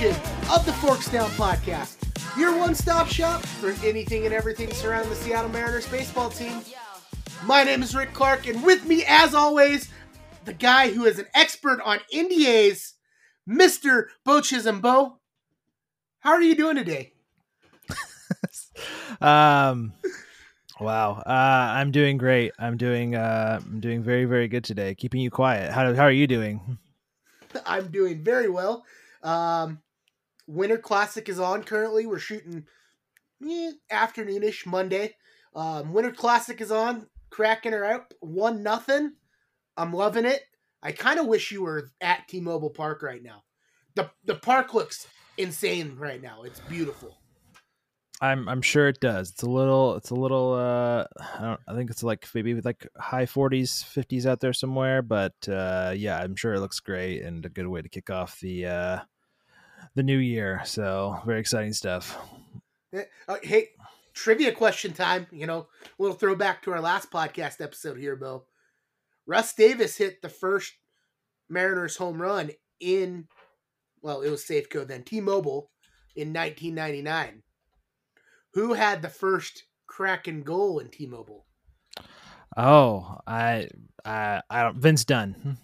welcome to another edition of the Forks Down Podcast, your one stop shop for anything and everything surrounding the Seattle Mariners baseball team. My name is Rick Clark, and with me, as always, the guy who is an expert on NDAs, Mr. Beau Chisholm. Beau, how are you doing today? um wow uh i'm doing great i'm doing uh i'm doing very very good today keeping you quiet how, how are you doing I'm doing very well. Um, Winter Classic is on currently. We're shooting eh, afternoonish Monday. Um, Winter Classic is on. Cracking her out one nothing. I'm loving it. I kind of wish you were at T-Mobile Park right now. the The park looks insane right now. It's beautiful. I'm I'm sure it does. It's a little it's a little uh I don't I think it's like maybe like high 40s, 50s out there somewhere, but uh yeah, I'm sure it looks great and a good way to kick off the uh the new year. So, very exciting stuff. Uh, hey, trivia question time, you know, a little throwback to our last podcast episode here, Bill. Russ Davis hit the first Mariners home run in well, it was Safeco then T-Mobile in 1999 who had the first Kraken goal in T-Mobile? Oh, I, I, I don't. Vince Dunn.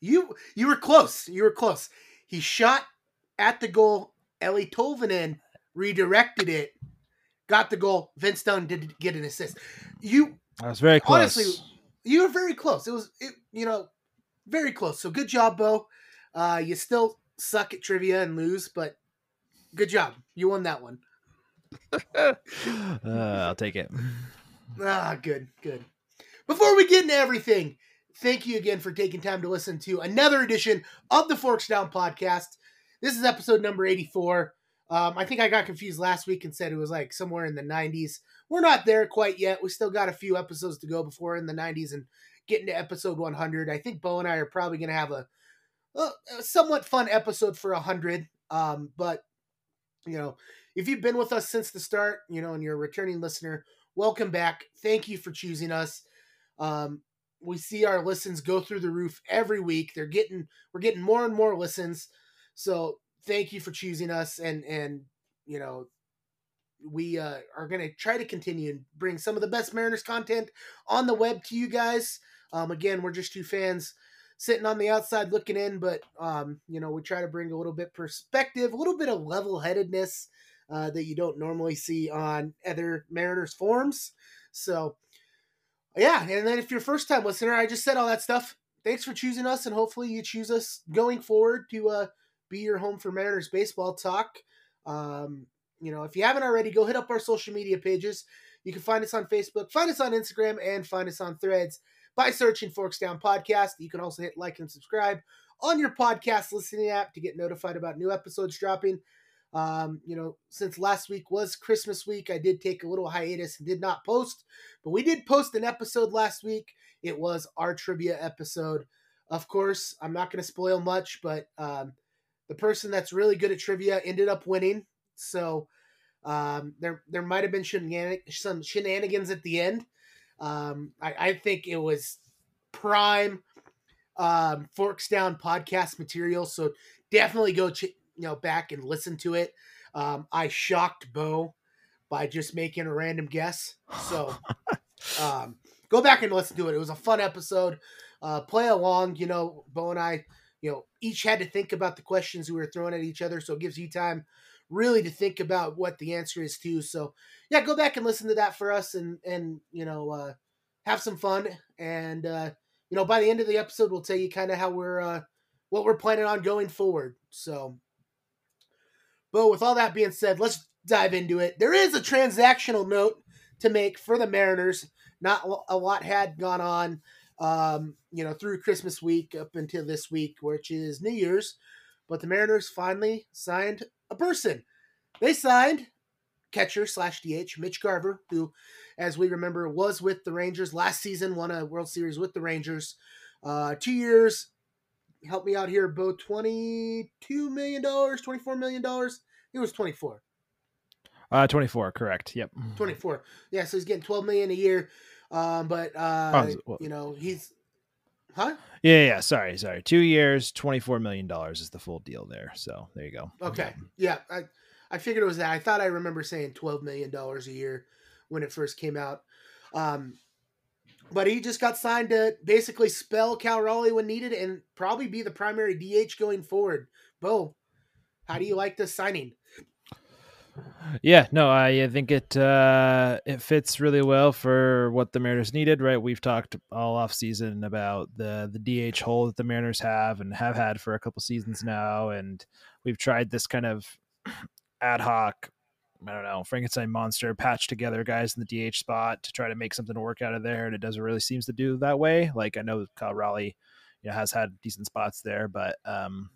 you, you were close. You were close. He shot at the goal. Eeli Tolvanen redirected it, got the goal. Vince Dunn did get an assist. You, I was very close. Honestly, you were very close. It was, it, you know, very close. So good job, Beau. Uh, you still suck at trivia and lose, but good job. You won that one uh, I'll take it. Ah, good, good. Before we get into everything, thank you again for taking time to listen to another edition of the Forks Down podcast. This is episode number 84. Um, I think I got confused last week and said it was like somewhere in the 90s. We're not there quite yet. We still got a few episodes to go before in the 90s and get into episode 100. I think Beau and I are probably going to have a, a, somewhat fun episode for 100. Um, but, you know, if you've been with us since the start, you know, and you're a returning listener, welcome back. Thank you for choosing us. Um, we see our listens go through the roof every week. They're getting we're getting more and more listens. So thank you for choosing us and and you know we uh, are going to try to continue and bring some of the best Mariners content on the web to you guys. Um, again, we're just two fans sitting on the outside looking in, but um, you know we try to bring a little bit perspective, a little bit of level headedness uh, that you don't normally see on other Mariners forums. So, yeah, and then if you're first time listener, I just said all that stuff. Thanks for choosing us, and hopefully you choose us going forward to uh, be your home for Mariners baseball talk. Um, you know, if you haven't already, go hit up our social media pages. You can find us on Facebook, find us on Instagram, and find us on Threads by searching Forks Down Podcast. You can also hit like and subscribe on your podcast listening app to get notified about new episodes dropping. Um, you know, since last week was Christmas week, I did take a little hiatus and did not post, but we did post an episode last week. It was our trivia episode. Of course, I'm not going to spoil much, but um, the person that's really good at trivia ended up winning. So um, there there might have been shenan- some shenanigans at the end. Um, I, I, think it was prime um, Forks Down podcast material. So definitely go ch- you know back and listen to it. Um, I shocked Beau by just making a random guess. So um, go back and listen to it. It was a fun episode. Uh, play along. You know, Beau and I, you know, each had to think about the questions we were throwing at each other. So it gives you time really to think about what the answer is too. So yeah, go back and listen to that for us and and you know uh, have some fun. And uh, you know, by the end of the episode, we'll tell you kind of how we're uh, what we're planning on going forward. So but with all that being said, let's dive into it. There is a transactional note to make for the Mariners. Not a lot had gone on, um, you know, through Christmas week up until this week, which is New Year's. But the Mariners finally signed a person. They signed catcher slash DH Mitch Garver, who, as we remember, was with the Rangers last season, won a World Series with the Rangers. Uh, two years, help me out here, Beau. Twenty-two million dollars, twenty-four million dollars. It was twenty-four. Uh, twenty-four, correct. Yep. Twenty-four. Yeah, so he's getting twelve million a year. Um, but uh, oh, you know, he's Huh? Yeah, yeah. Sorry, sorry. Two years, twenty four million dollars is the full deal there. So there you go. Okay. Yeah, I I figured it was that. I thought I remember saying twelve million dollars a year when it first came out. Um, but he just got signed to basically spell Cal Raleigh when needed and probably be the primary DH going forward. Beau, how do you like this signing? Yeah, no, I, I think it uh, it fits really well for what the Mariners needed. Right, we've talked all off season about the the DH hole that the Mariners have and have had for a couple seasons now, and we've tried this kind of ad hoc. I don't know, Frankenstein monster patch together guys in the DH spot to try to make something work out of there, and it doesn't really seems to do that way. Like I know Cal Raleigh, you know, has had decent spots there, but um,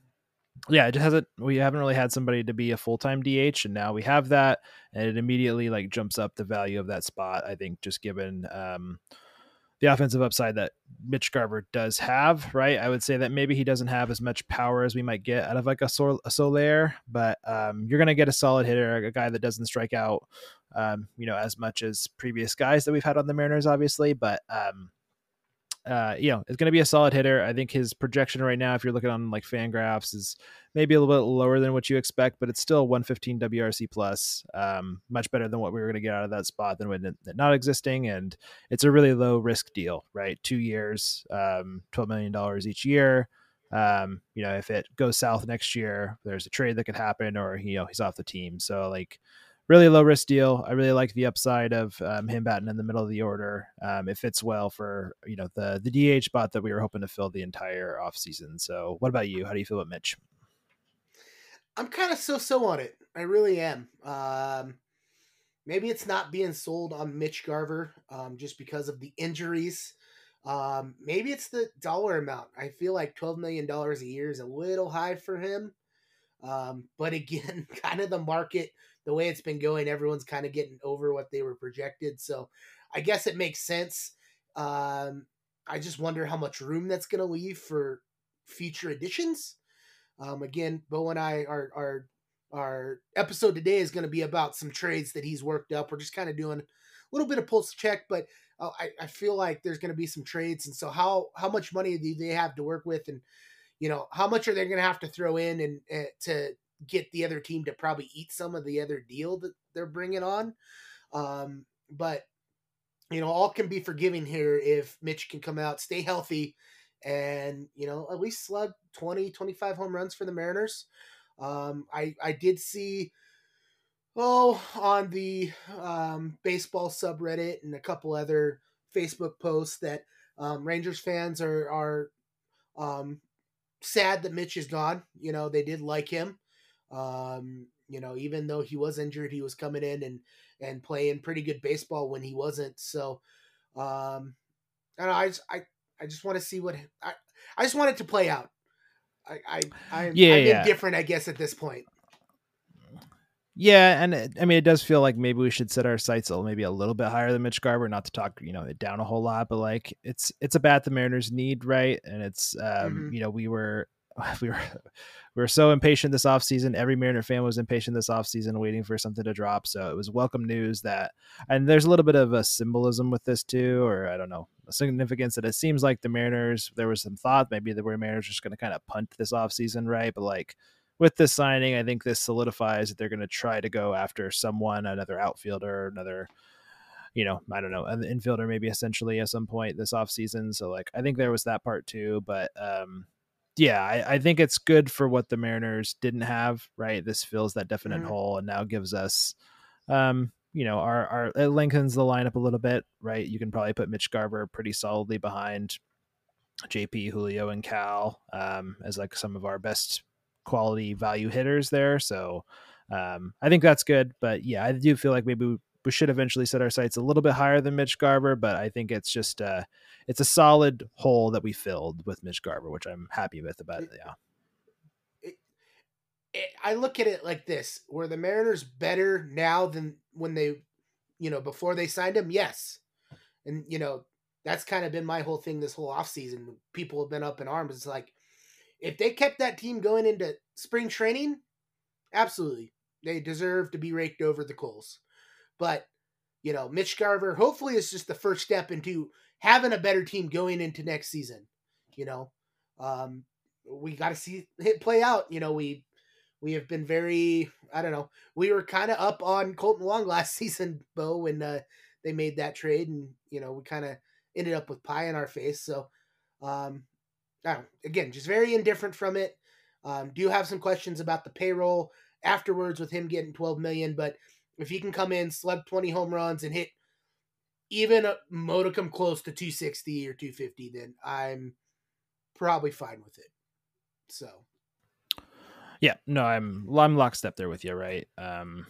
yeah, it just hasn't. We haven't really had somebody to be a full time DH, and now we have that, and it immediately like jumps up the value of that spot. I think just given um, the offensive upside that Mitch Garver does have, right? I would say that maybe he doesn't have as much power as we might get out of like a, Sol- a Soler, but um, you're going to get a solid hitter, a guy that doesn't strike out, um, you know, as much as previous guys that we've had on the Mariners, obviously, but. Um, uh, you know, it's going to be a solid hitter. I think his projection right now, if you're looking on like Fangraphs, is maybe a little bit lower than what you expect, but it's still 115 WRC plus, um, much better than what we were going to get out of that spot than when it not existing. And it's a really low risk deal, right? Two years, um, $12 million each year. Um, you know, if it goes south next year, there's a trade that could happen or, you know, he's off the team. So like, really low risk deal. I really like the upside of um, him batting in the middle of the order. Um, it fits well for you know the the DH spot that we were hoping to fill the entire offseason. So, what about you? How do you feel about Mitch? I'm kind of so so on it. I really am. Um, maybe it's not being sold on Mitch Garver um, just because of the injuries. Um, maybe it's the dollar amount. I feel like twelve million dollars a year is a little high for him. Um, but again, kind of the market the way it's been going, everyone's kind of getting over what they were projected. So I guess it makes sense. Um, I just wonder how much room that's going to leave for future editions. Um, again, Beau and I, are our, our episode today is going to be about some trades that he's worked up. We're just kind of doing a little bit of pulse check, but uh, I, I feel like there's going to be some trades. And so how, how much money do they have to work with? And, you know, how much are they going to have to throw in and uh, to, get the other team to probably eat some of the other deal that they're bringing on. Um, but you know, all can be forgiving here if Mitch can come out, stay healthy, and you know, at least slug 20, 25 home runs for the Mariners. Um, I I did see oh on the um, baseball subreddit and a couple other Facebook posts that um, Rangers fans are are um, sad that Mitch is gone. You know, they did like him. Um, you know, even though he was injured, he was coming in and and playing pretty good baseball when he wasn't. So, um, I know, I just, I I just want to see what I I just want it to play out. I I, I yeah, I'm yeah. indifferent, I guess, at this point. Yeah, and it, I mean, it does feel like maybe we should set our sights a, maybe a little bit higher than Mitch Garver, Not to talk, you know, it down a whole lot, but like it's it's a bat the Mariners need, right? And it's um, mm-hmm. you know, we were we were we were so impatient this offseason. Every Mariner fan was impatient this offseason, waiting for something to drop. So it was welcome news that, and there's a little bit of a symbolism with this too, or I don't know, a significance that it seems like the Mariners, there was some thought maybe the Mariners just going to kind of punt this offseason, right? But like with this signing, I think this solidifies that they're going to try to go after someone, another outfielder, another you know, I don't know, an infielder maybe essentially at some point this offseason. So like I think there was that part too. But um yeah, I, I, think it's good for what the Mariners didn't have. Right, this fills that definite mm-hmm. hole and now gives us, um, you know, our our it lengthens the lineup a little bit. Right, you can probably put Mitch Garver pretty solidly behind JP, Julio, and Cal um, as like some of our best quality value hitters there. So um, I think that's good. But yeah, I do feel like maybe we should eventually set our sights a little bit higher than Mitch Garver, but I think it's just uh, it's a solid hole that we filled with Mitch Garver, which I'm happy with about it. Yeah. It, it, I look at it like this: were the Mariners better now than when they, you know, before they signed him? Yes, and you know that's kind of been my whole thing this whole offseason. People have been up in arms. It's like if they kept that team going into spring training, absolutely, they deserve to be raked over the coals. But, you know, Mitch Garver hopefully is just the first step into having a better team going into next season. You know, um, we got to see it play out. You know, we we have been very I don't know. We were kind of up on Kolten Wong last season, Beau, when uh, they made that trade, and you know we kind of ended up with pie in our face. So, um, again, just very indifferent from it. Um, do have some questions about the payroll afterwards with him getting 12 million, but if he can come in, slug 20 home runs, and hit even a modicum close to 260 or 250, then I'm probably fine with it. So, yeah, no, I'm I'm lockstep there with you, right? Um,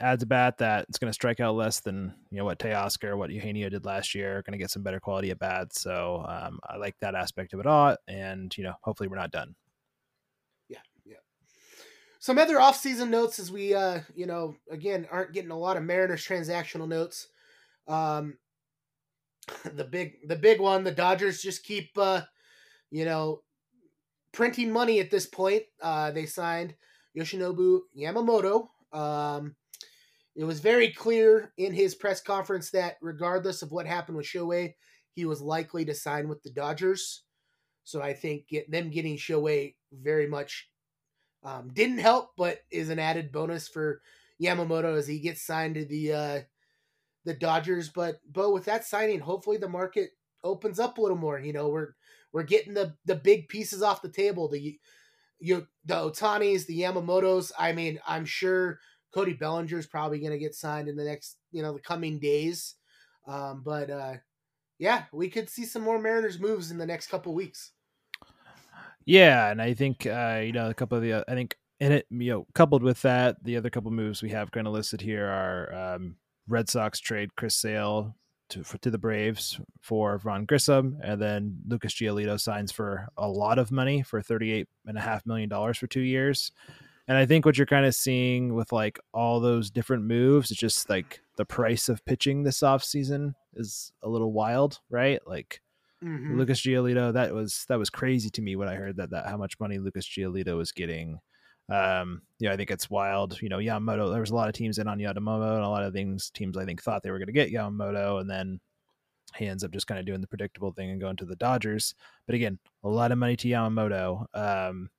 adds a bat that it's going to strike out less than you know what Teoscar, what Eugenio did last year. Going to get some better quality at bats, so um, I like that aspect of it all. And you know, hopefully, we're not done. Some other off-season notes as we, uh, you know, again aren't getting a lot of Mariners transactional notes. Um, the big, the big one, the Dodgers just keep, uh, you know, printing money at this point. Uh, they signed Yoshinobu Yamamoto. Um, it was very clear in his press conference that regardless of what happened with Shohei, he was likely to sign with the Dodgers. So I think get, them getting Shohei very much um, didn't help, but is an added bonus for Yamamoto as he gets signed to the uh, the Dodgers. But but with that signing, hopefully the market opens up a little more. You know, we're we're getting the the big pieces off the table. The you the Otanis, the Yamamotos. I mean, I'm sure Cody Bellinger is probably going to get signed in the next, you know, the coming days. Um, but uh, yeah, we could see some more Mariners moves in the next couple weeks. Yeah, and I think uh, you know a couple of the I think in it you know coupled with that the other couple moves we have kind of listed here are um, Red Sox trade Chris Sale to for, to the Braves for Vaughn Grissom, and then Lucas Giolito signs for a lot of money for thirty eight and a half million dollars for two years. And I think what you're kind of seeing with like all those different moves, it's just like the price of pitching this off season is a little wild, right? Like mm-hmm. Lucas Giolito, that was that was crazy to me when I heard that that how much money Lucas Giolito was getting. Um, yeah, I think it's wild. You know, Yamamoto. There was a lot of teams in on Yamamoto, and a lot of things teams I think thought they were going to get Yamamoto, and then he ends up just kind of doing the predictable thing and going to the Dodgers. But again, a lot of money to Yamamoto. Um,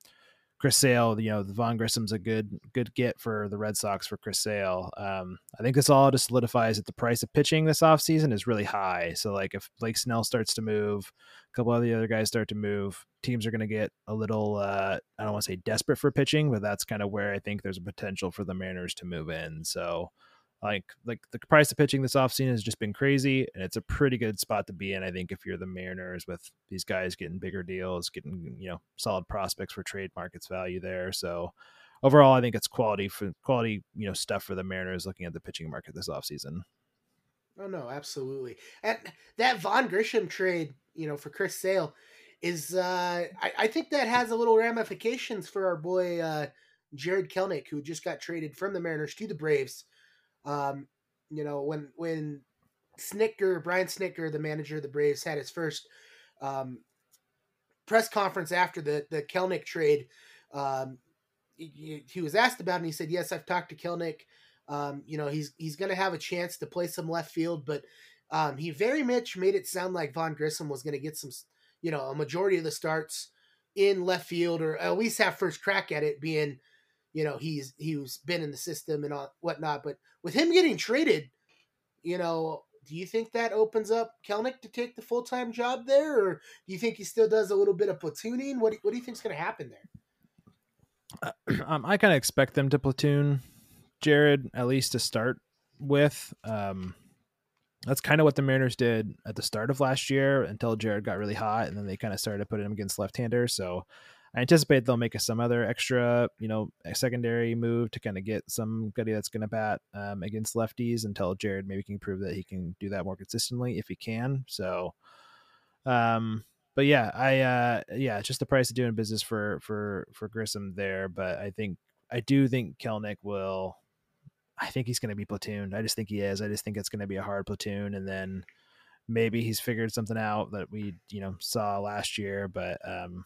Chris Sale, you know, the Vaughn Grissom's a good good get for the Red Sox for Chris Sale. Um, I think this all just solidifies that the price of pitching this offseason is really high. So like if Blake Snell starts to move, a couple of the other guys start to move, teams are going to get a little uh, I don't want to say desperate for pitching, but that's kind of where I think there's a potential for the Mariners to move in. So like like the price of pitching this offseason has just been crazy and it's a pretty good spot to be in i think if you're the mariners with these guys getting bigger deals getting you know solid prospects for trade markets value there. So overall i think it's quality for quality you know stuff for the mariners looking at the pitching market this offseason. Oh no absolutely. And that Vaughn Grissom trade you know for chris sale is uh I, I think that has a little ramifications for our boy uh jarred kelenic who just got traded from the mariners to the braves um, you know, when when Snitker, Brian Snitker, the manager of the Braves, had his first um, press conference after the the Kelenic trade, um, he, he, was asked about it. and He said, "Yes, I've talked to Kelenic. Um, you know, he's he's going to have a chance to play some left field, but um, he very much made it sound like Vaughn Grissom was going to get some, you know, a majority of the starts in left field, or at least have first crack at it, being." You know he's he's been in the system and all, whatnot. But with him getting traded, you know, do you think that opens up Kelenic to take the full time job there, or do you think he still does a little bit of platooning? What do, what do you think is going to happen there? Uh, um, I kind of expect them to platoon Jarred at least to start with. Um, that's kind of what the Mariners did at the start of last year until Jarred got really hot, and then they kind of started putting him against left-handers. So I anticipate they'll make some other extra, you know, secondary move to kind of get some somebody that's going to bat um, against lefties until Jarred maybe can prove that he can do that more consistently if he can. So, um, but yeah, I uh, yeah, just the price of doing business for for for Grissom there. But I think I do think Kelenic will. I think he's going to be platooned. I just think he is. I just think it's going to be a hard platoon, and then maybe he's figured something out that we you know saw last year. But um,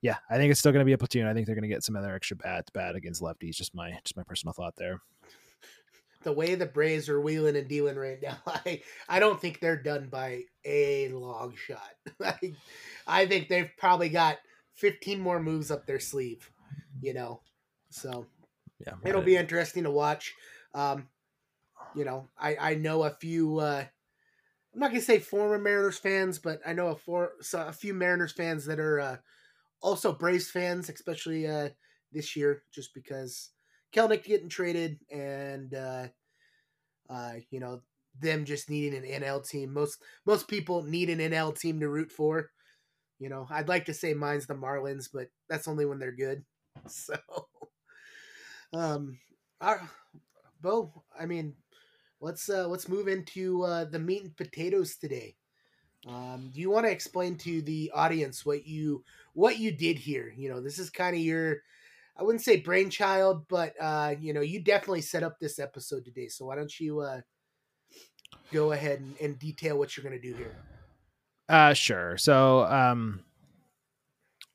yeah, I think it's still going to be a platoon. I think they're going to get some other extra bad bad against lefties. Just my just my personal thought there. the way the Braves are wheeling and dealing right now, I I don't think they're done by a long shot. I, I think they've probably got 15 more moves up their sleeve, you know. So Yeah, it'll be interesting to watch. Um, you know, I I know a few. Uh, I'm not gonna say former Mariners fans, but I know a for so a few Mariners fans that are uh, also Braves fans, especially uh, this year, just because Kelenic getting traded and uh, uh, you know them just needing an NL team. Most most people need an NL team to root for. You know, I'd like to say mine's the Marlins, but that's only when they're good. So, um, our, Beau, I mean, let's uh, let's move into uh, the meat and potatoes today. Um, do you want to explain to the audience what you what you did here? You know, this is kind of your I wouldn't say brainchild, but uh, you know, you definitely set up this episode today. So why don't you uh, go ahead and, and detail what you're going to do here? Uh sure. So um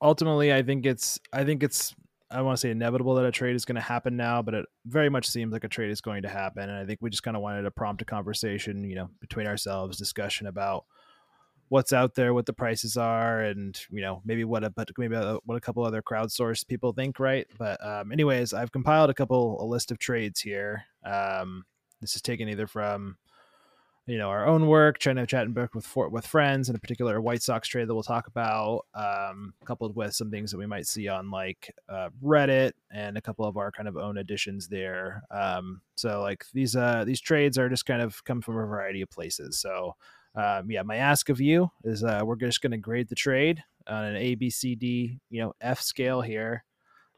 ultimately I think it's I think it's I want to say inevitable that a trade is going to happen now, but it very much seems like a trade is going to happen and I think we just kind of wanted to prompt a conversation, you know, between ourselves, discussion about what's out there, what the prices are, and you know maybe what a but maybe a, what a couple other crowdsourced people think, right? But um, anyways, I've compiled a couple a list of trades here. Um, this is taken either from you know our own work, trying to chat and book with for, with friends, and a particular White Sox trade that we'll talk about, um, coupled with some things that we might see on like uh, Reddit and a couple of our kind of own additions there. Um, so like these uh, these trades are just kind of come from a variety of places. So um, yeah, my ask of you is uh, we're just going to grade the trade on an A, B, C, D, you know, F scale here,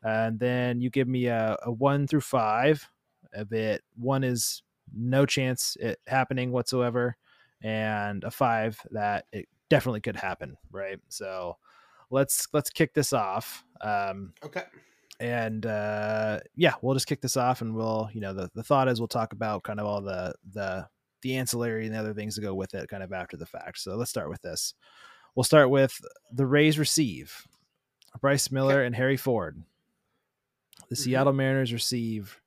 and then you give me a, a one through five. A it. one is no chance it happening whatsoever, and a five that it definitely could happen. Right. So let's let's kick this off. Um, Okay. and uh, yeah, we'll just kick this off, and we'll you know the the thought is we'll talk about kind of all the the the ancillary and the other things that go with it kind of after the fact. So let's start with this. We'll start with the Rays receive Bryce Miller Okay. and Harry Ford. The Mhm. Seattle Mariners receive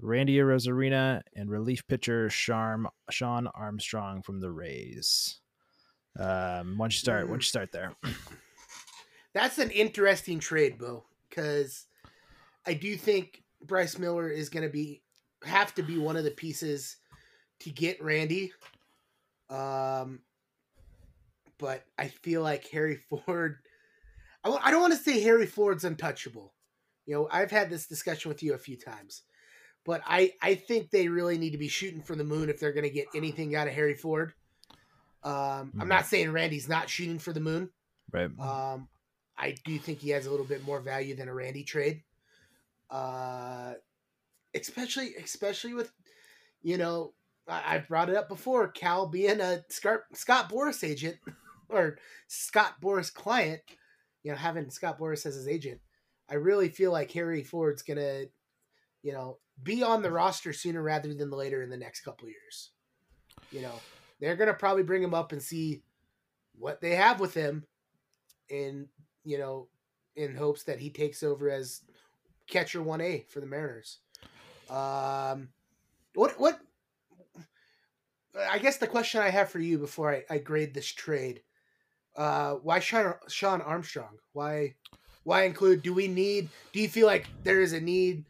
Randy Arozarena and relief pitcher Sharm, Shawn Armstrong from the Rays. Um, why don't you start? Why don't you start there? That's an interesting trade, Beau, because I do think Bryce Miller is going to be have to be one of the pieces to get Randy. Um, but I feel like Harry Ford. I w- I don't want to say Harry Ford's untouchable. You know, I've had this discussion with you a few times, but I I think they really need to be shooting for the moon if they're going to get anything out of Harry Ford. Um, I'm not saying Randy's not shooting for the moon. Right. Um, I do think he has a little bit more value than a Randy trade. Uh, especially, especially with, you know, I, brought it up before. Cal being a Scott, Scott Boras agent or Scott Boras client, you know, having Scott Boras as his agent. I really feel like Harry Ford's gonna, you know, be on the roster sooner rather than later in the next couple years. You know, they're gonna probably bring him up and see what they have with him in you know in hopes that he takes over as catcher 1A for the Mariners. Um what what I guess the question I have for you before I, I grade this trade uh why Shawn, Shawn Armstrong? Why why include do we need do you feel like there is a need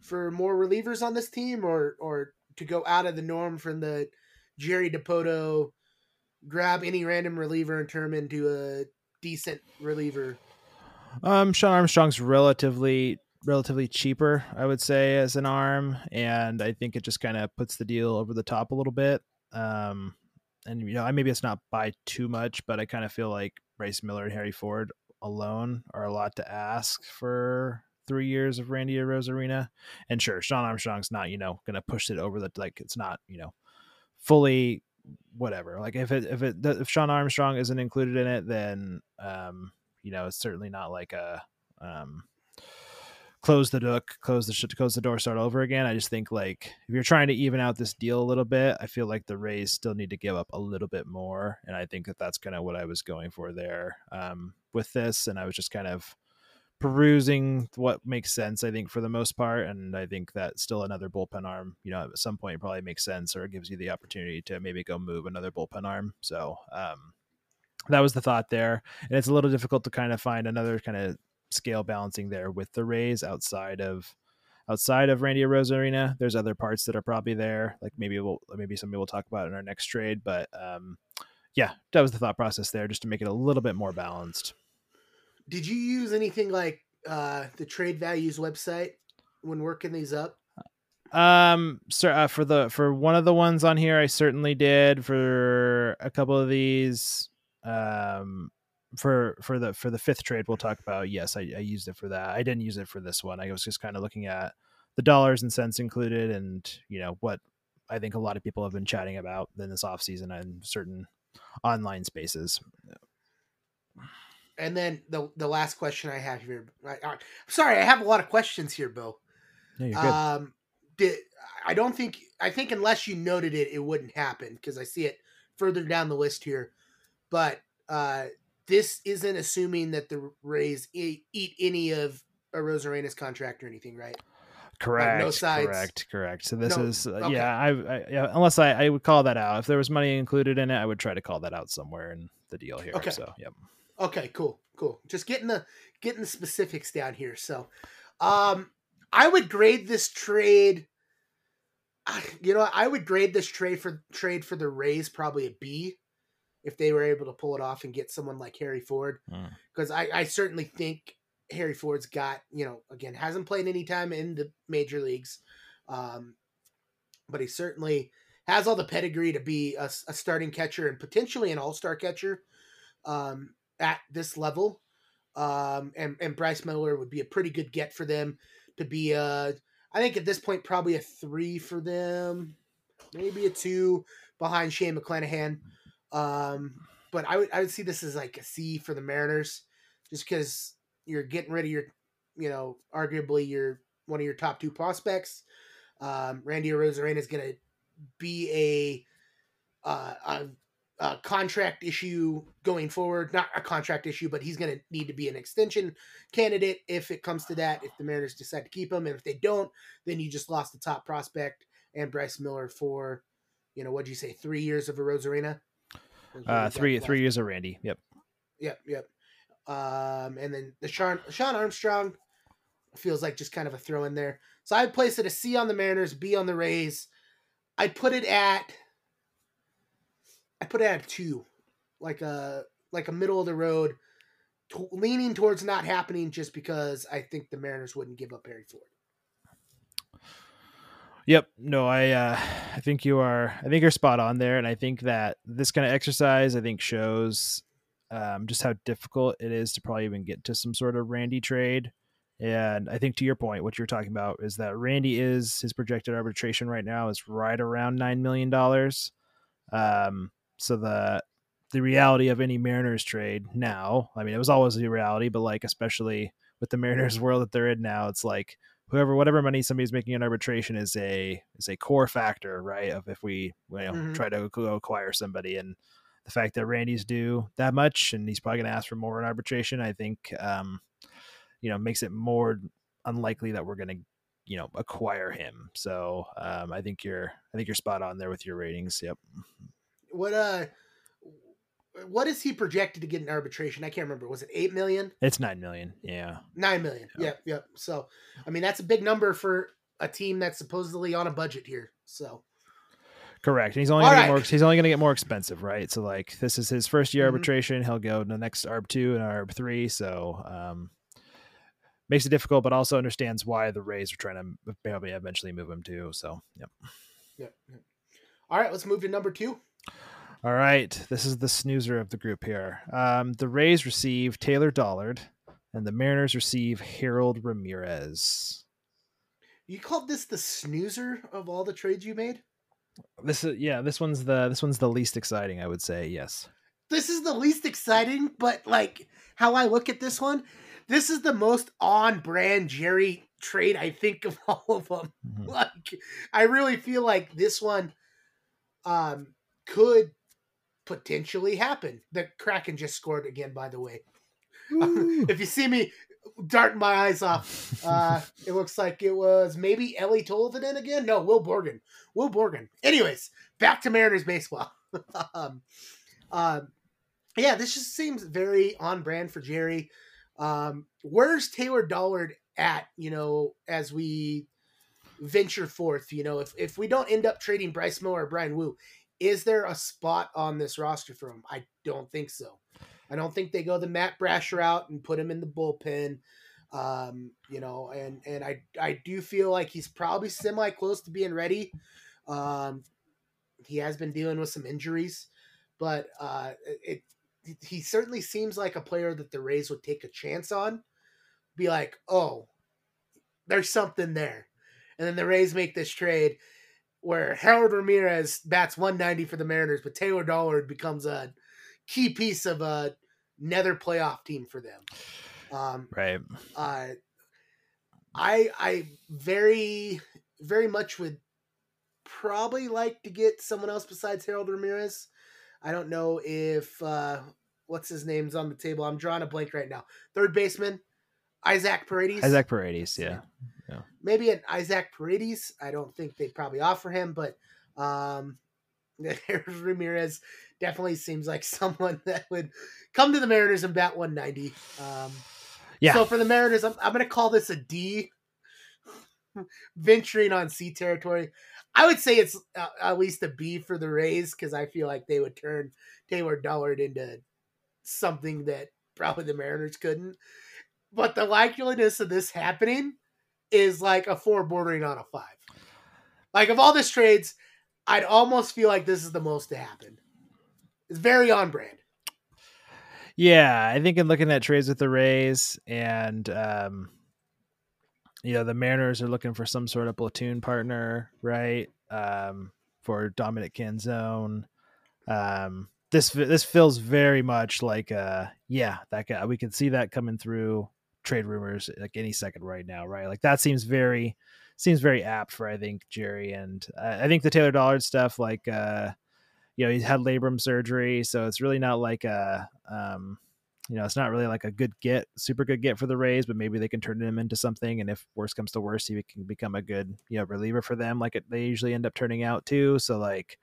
for more relievers on this team or or to go out of the norm from the Jerry Dipoto grab any random reliever and turn him into a decent reliever. Um, Shawn Armstrong's relatively relatively cheaper, I would say, as an arm, and I think it just kind of puts the deal over the top a little bit. Um, and you know, I maybe it's not by too much, but I kind of feel like Bryce Miller and Harry Ford alone are a lot to ask for three years of Randy Arozarena. And sure, Shawn Armstrong's not, you know, gonna push it over the like it's not, you know, fully whatever. Like if it if it if Shawn Armstrong isn't included in it, then um, you know, it's certainly not like a um close the door close the sh- close the door start over again i just think like if you're trying to even out this deal a little bit i feel like the rays still need to give up a little bit more and i think that that's kind of what i was going for there um with this and i was just kind of perusing what makes sense. I think for the most part, and I think that still another bullpen arm. You know, at some point probably makes sense, or gives you the opportunity to maybe go move another bullpen arm. So um, that was the thought there, and it's a little difficult to kind of find another kind of scale balancing there with the Rays outside of outside of Randy Arozarena. There's other parts that are probably there, like maybe we'll maybe somebody we'll talk about in our next trade, but um, yeah, that was the thought process there, just to make it a little bit more balanced. Did you use anything like uh, the Trade Values website when working these up? Um, so uh, for the for one of the ones on here, I certainly did. For a couple of these, um, for for the for the fifth trade we'll talk about, yes, I, I used it for that. I didn't use it for this one. I was just kind of looking at the dollars and cents included, and you know what I think a lot of people have been chatting about in this off season and certain online spaces. And then the the last question I have here, I, I, sorry, I have a lot of questions here, Bill. You're good. Um, did I don't think I think unless you noted it, it wouldn't happen because I see it further down the list here. But uh, this isn't assuming that the Rays eat, eat any of Arozarena's contract or anything, right? Correct. no sides. Correct. Correct. So this No- is uh, okay. yeah. I, I yeah. Unless I I would call that out if there was money included in it, I would try to call that out somewhere in the deal here. Okay. So yep. Okay, cool, cool. Just getting the getting the specifics down here. So, um, I would grade this trade. You know, I would grade this trade for trade for the Rays probably a B, if they were able to pull it off and get someone like Harry Ford, Mm. because I, I certainly think Harry Ford's got you know again hasn't played any time in the major leagues, um, but he certainly has all the pedigree to be a, a starting catcher and potentially an all star catcher. Um, at this level. Um, and, and Bryce Miller would be a pretty good get for them to be a, I think at this point, probably a three for them, maybe a two behind Shane McClanahan. Um, but I would, I would see this as like a C for the Mariners just because you're getting rid of your, you know, arguably your, one of your top two prospects. Um, Randy Arozarena is going to be a, uh, a uh, contract issue going forward. Not a contract issue, but he's going to need to be an extension candidate if it comes to that. If the Mariners decide to keep him, and if they don't, then you just lost the top prospect and Bryce Miller for, you know, what'd you say, three years of Arozarena? Uh, three three years of Randy. Yep. Yep, yep. Um, and then the Shawn Shawn Armstrong feels like just kind of a throw in there. So I'd place it a C on the Mariners, B on the Rays. I'd put it at I put it at a two, like a like a middle of the road, to, leaning towards not happening just because I think the Mariners wouldn't give up Harry Ford. Yep. No, I uh I think you are I think you're spot on there and I think that this kind of exercise I think shows um just how difficult it is to probably even get to some sort of Randy trade. And I think to your point what you're talking about is that Randy is his projected arbitration right now is right around 9 million dollars. Um so the the reality of any Mariners trade now, I mean it was always a reality, but like especially with the Mariners world that they're in now, it's like whoever whatever money somebody's making in arbitration is a is a core factor, right? Of if we you know Mhm. try to go acquire somebody and the fact that Randy's due that much and he's probably going to ask for more in arbitration, I think um you know makes it more unlikely that we're going to you know acquire him. So um I think you're I think you're spot on there with your ratings. Yep. What uh, what is he projected to get in arbitration? I can't remember. Was it eight million? It's 9 million. Yeah. Nine million. Yeah. Yep, yep. So, I mean, that's a big number for a team that's supposedly on a budget here. So, Correct. And he's only All gonna right. get more he's only gonna get more expensive, right? So like this is his first year Mhm. arbitration. He'll go to the next ARB two and ARB three. So um makes it difficult, but also understands why the Rays are trying to probably eventually move him too. So yep. yep. yep. All right, let's move to number two. All right. This is the snoozer of the group here. Um the Rays receive Taylor Dollard and the Mariners receive Harold Ramirez. You called this the snoozer of all the trades you made? This is yeah, this one's the this one's the least exciting, I would say, yes. This is the least exciting, but like how I look at this one, this is the most on brand Jerry trade I think of all of them. Mhm. Like I really feel like this one um could potentially happen. The Kraken just scored again, by the way. If you see me darting my eyes off. Uh, it looks like it was maybe Eeli Tolvanen again. No, Will Borgen. Will Borgen. Anyways, back to Mariners baseball. um, um, yeah, this just seems very on brand for Jerry. Um, where's Taylor Dollard at? You know, as we venture forth, you know, if if we don't end up trading Bryce Miller or Bryan Woo, is there a spot on this roster for him? I don't think so. I don't think they go the Matt Brash route and put him in the bullpen. Um, you know, and and I I do feel like he's probably semi close to being ready. Um, he has been dealing with some injuries, but uh, it he certainly seems like a player that the Rays would take a chance on. Be like, oh, there's something there, and then the Rays make this trade where Harold Ramirez bats 190 for the Mariners, but Taylor Dollard becomes a key piece of a nether playoff team for them. Um, right. Uh, I I very very much would probably like to get someone else besides Harold Ramirez. I don't know if uh, what's his name's on the table. I'm drawing a blank right now. Third baseman, Isaac Paredes. Isaac Paredes, yeah. yeah. Maybe an Isaac Paredes. I don't think they'd probably offer him, but um, Ramirez definitely seems like someone that would come to the Mariners and bat 190. Um, yeah. So for the Mariners, I'm, I'm going to call this a D, venturing on C territory. I would say it's uh, at least a B for the Rays because I feel like they would turn Taylor Dollard into something that probably the Mariners couldn't. But the likeliness of this happening is like a four bordering on a five. Like of all these trades, I'd almost feel like this is the most to happen. It's very on brand. Yeah, I think in looking at trades with the Rays and um, you know the Mariners are looking for some sort of platoon partner, right? Um, for Dominic Canzone. Um, this this feels very much like uh yeah that guy we can see that coming through trade rumors like any second right now right? Like that seems very seems very apt for I think Jerry and uh, I think the Taylor Dollard stuff like uh you know he's had labrum surgery so it's really not like a um you know it's not really like a good get super good get for the Rays but maybe they can turn him into something and if worst comes to worst he can become a good you know reliever for them like it, they usually end up turning out too. So like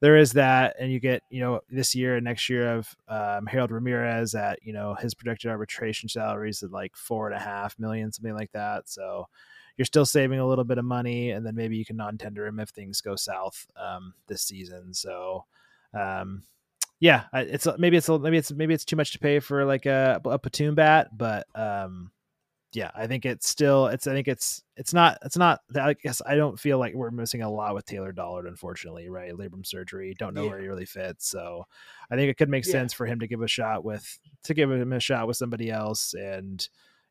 there is that, and you get you know this year and next year of um, Harold Ramirez at you know his projected arbitration salaries at like four and a half million, something like that. So you're still saving a little bit of money, and then maybe you can non-tender him if things go south um, this season. So, um, yeah, it's maybe it's maybe it's maybe it's too much to pay for like a, a platoon bat, but um, yeah, I think it's still it's I think it's it's not it's not I guess I don't feel like we're missing a lot with Taylor Dollard, unfortunately, right? Labrum surgery, don't know yeah. where he really fits. So I think it could make yeah. sense for him to give a shot with to give him a shot with somebody else and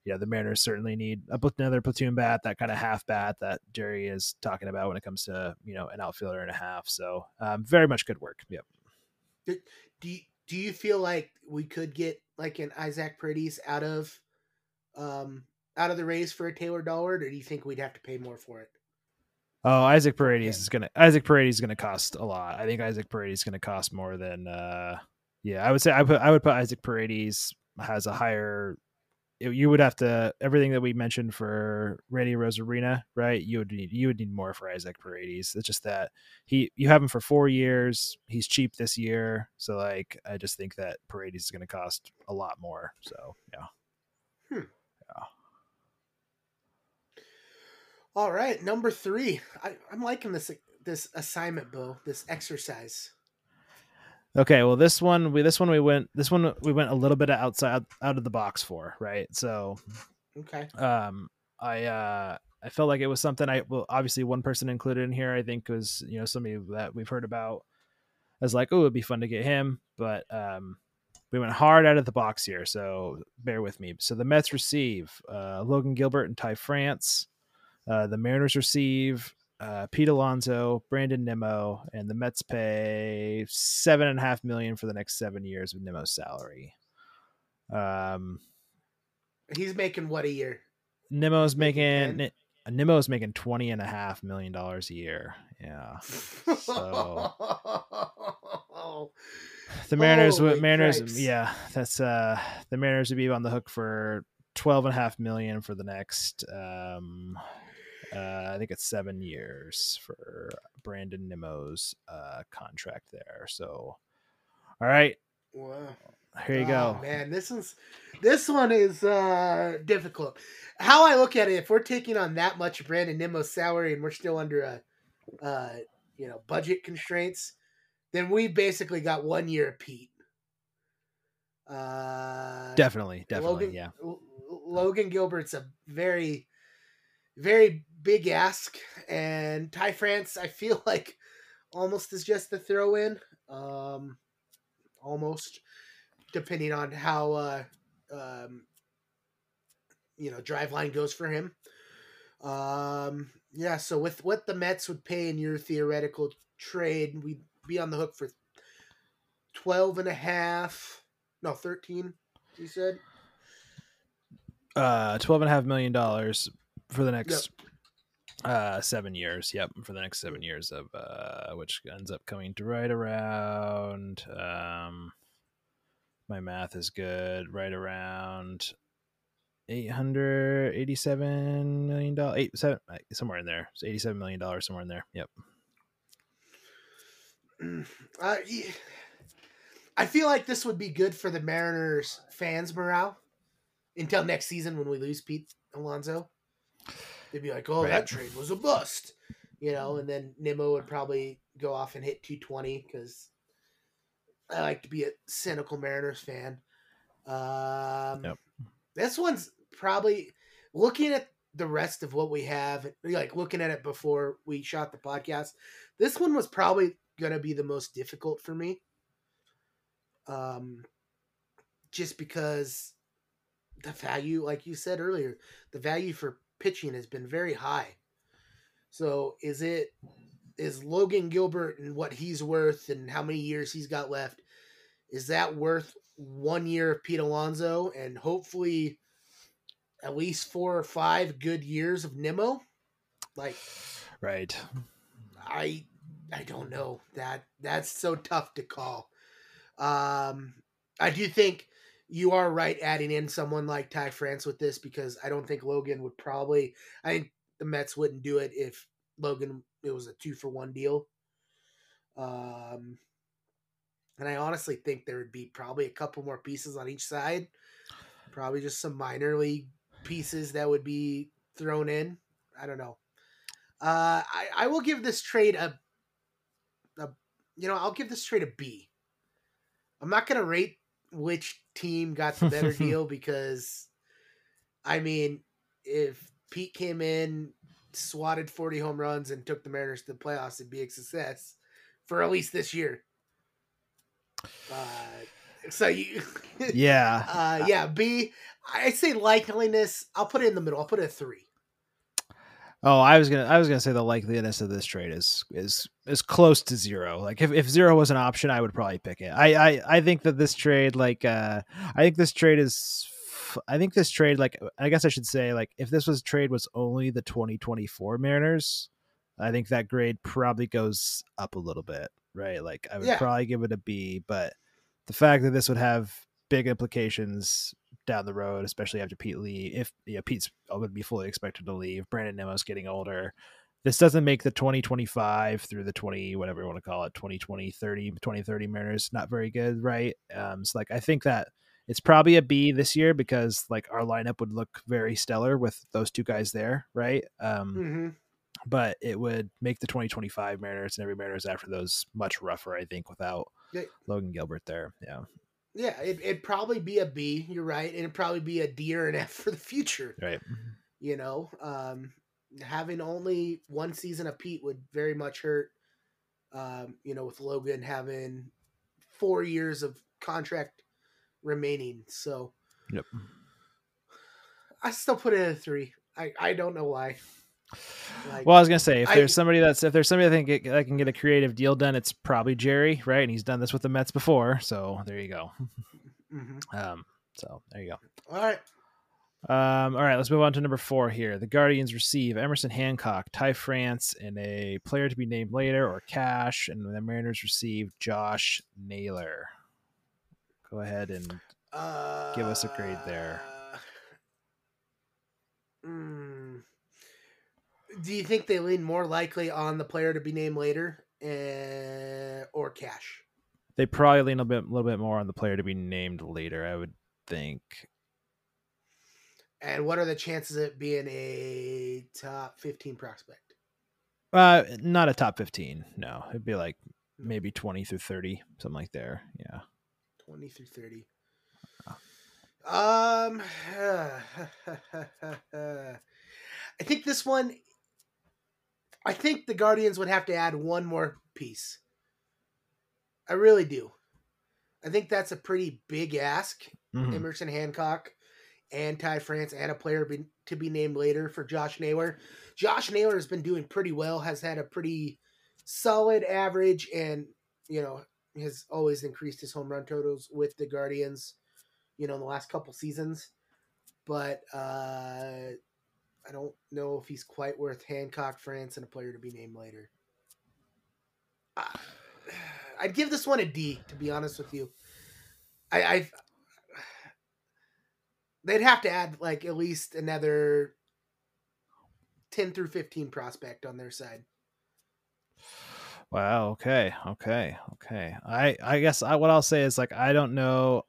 yeah, the Mariners certainly need a, another platoon bat, that kind of half bat that Jerry is talking about when it comes to you know an outfielder and a half. So um, very much good work. Yep. Do, do you, do you feel like we could get like an Isaac Paredes out of um out of the race for a Taylor Dollard, or do you think we'd have to pay more for it? Oh, Isaac Paredes is gonna Isaac Paredes is gonna cost a lot. I think Isaac Paredes is gonna cost more than uh yeah, I would say I put I would put Isaac Paredes has a higher you would have to everything that we mentioned for Randy Arozarena, right? You would need you would need more for Isaac Paredes. It's just that he you have him for four years. He's cheap this year, so like I just think that Paredes is going to cost a lot more. So yeah, hmm. yeah. All right, number three. I, I'm liking this this assignment, Beau. This exercise. Okay, well this one we this one we went this one we went a little bit outside out of the box for, right? So okay. Um I uh I felt like it was something I well obviously one person included in here I think was, you know, somebody that we've heard about as like, oh, it'd be fun to get him, but um we went hard out of the box here, so bear with me. So the Mets receive uh, Logan Gilbert and Ty France. Uh, the Mariners receive uh, Pete Alonso, Brandon Nimmo, and the Mets pay seven and a half million for the next seven years with Nimmo's salary. Um, he's making what a year? Nimmo's making, making Nimmo's making twenty and a half million dollars a year. Yeah. So the Mariners, Holy Mariners, Christ. yeah, that's uh, the Mariners would be on the hook for twelve and a half million for the next. Um, uh, I think it's seven years for Brandon Nimmo's uh, contract there. So, all right, Wow. here you Oh, go. man, this is this one is uh difficult. How I look at it, if we're taking on that much Brandon Nimmo's salary and we're still under a uh you know budget constraints, then we basically got one year of Pete. Uh Definitely, definitely, Logan, yeah. Logan Gilbert's a very, very big ask, and Ty France, I feel like almost is just a throw in. Um, almost, depending on how uh, um, you know driveline goes for him. Um, yeah, so with what the Mets would pay in your theoretical trade, we'd be on the hook for 12 and a half, no, 13, you said? Uh, twelve and a half million dollars for the next uh seven years. Yep, for the next seven years of uh, which ends up coming to right around. Um, my math is good. Right around eight hundred eighty-seven million dollars. Eight seven uh, somewhere in there. It's eighty-seven million dollars somewhere in there. Yep. I y- I feel like this would be good for the Mariners fans' morale until next season when we lose Pete Alonso. They'd be like, "Oh, Right. that trade was a bust," you know, and then Nimmo would probably go off and hit 220 because I like to be a cynical Mariners fan. Um, Yep. This one's probably looking at the rest of what we have, like looking at it before we shot the podcast. This one was probably gonna be the most difficult for me. Um, just because the value, like you said earlier, the value for pitching has been very high. So is it is Logan Gilbert and what he's worth and how many years he's got left? Is that worth one year of Pete Alonso and hopefully at least four or five good years of Nimmo? Like Right. I I don't know. That that's so tough to call. Um I do think you are right adding in someone like Ty France with this because I don't think Logan would probably I think the Mets wouldn't do it if Logan it was a two for one deal. Um and I honestly think there would be probably a couple more pieces on each side. Probably just some minor league pieces that would be thrown in. I don't know. Uh, I, I will give this trade a, a, you know, I'll give this trade a B. I'm not gonna rate which team got the better deal because, I mean, if Pete came in, swatted 40 home runs, and took the Mariners to the playoffs, it'd be a success for at least this year. Uh, so you, Yeah. uh, yeah, B. I say likeliness. I'll put it in the middle. I'll put it a three. Oh, I was gonna I was gonna say the likeliness of this trade is is is close to zero. Like if, if zero was an option, I would probably pick it. I, I I think that this trade, like uh I think this trade is f- I think this trade, like I guess I should say, like if this was trade was only the 2024 Mariners, I think that grade probably goes up a little bit, right? Like I would Yeah. probably give it a B, but the fact that this would have big implications down the road, especially after Pete Lee, if yeah, Pete's would be fully expected to leave. Brandon Nimmo's getting older. This doesn't make the 2025 through the 20, whatever you want to call it, 2020, 30, 2030 Mariners not very good, right? Um, so like I think that it's probably a B this year because like our lineup would look very stellar with those two guys there, right? Um, Mm-hmm. but it would make the 2025 Mariners and every Mariners after those much rougher, I think, without Yeah. Logan Gilbert there. Yeah. Yeah, it, it'd probably be a B. You're right, and it'd probably be a D or an F for the future. Right. You know, um, having only one season of Pete would very much hurt. Um, you know, with Logan having four years of contract remaining, so Yep. I still put it at a three. I I don't know why. Like, Well, I was gonna say if I- there's somebody that's if there's somebody that can get that can get a creative deal done, it's probably Jerry, right? And he's done this with the Mets before, so there you go. mhm. Um, so there you go. all right. Um, all right, let's move on to number four here. The Guardians receive Emerson Hancock, Ty France, and a player to be named later or cash, and the Mariners receive Josh Naylor. Go ahead and Uh, Give us a grade there. Mm. Do you think they lean more likely on the player to be named later uh, or cash? They probably lean a bit, a little bit more on the player to be named later. I would think. And what are the chances of it being a top fifteen prospect? Uh, not a top fifteen. No, it'd be like maybe twenty through thirty, something like there. Yeah, twenty through thirty. Um, I think this one. I think the Guardians would have to add one more piece. I really do. I think that's a pretty big ask. Mm-hmm. Emerson Hancock and Ty France and a player be, to be named later for Josh Naylor. Josh Naylor has been doing pretty well, has had a pretty solid average, and you know has always increased his home run totals with the Guardians. You know, in the last couple seasons, but uh, I don't know if he's quite worth Hancock, France, and a player to be named later. I'd give this one a D, to be honest with you. I, I they'd have to add like at least another 10 through 15 prospect on their side. Wow. Okay. Okay. Okay. I I guess I, what I'll say is like I don't know.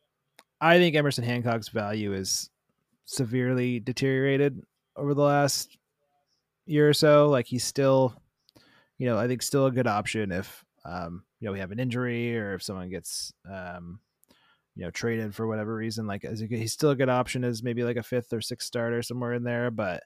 I think Emerson Hancock's value is severely deteriorated over the last year or so. Like he's still, you know, I think still a good option if um, you know we have an injury or if someone gets um, you know traded for whatever reason. Like as he's still a good option as maybe like a fifth or sixth starter somewhere in there, but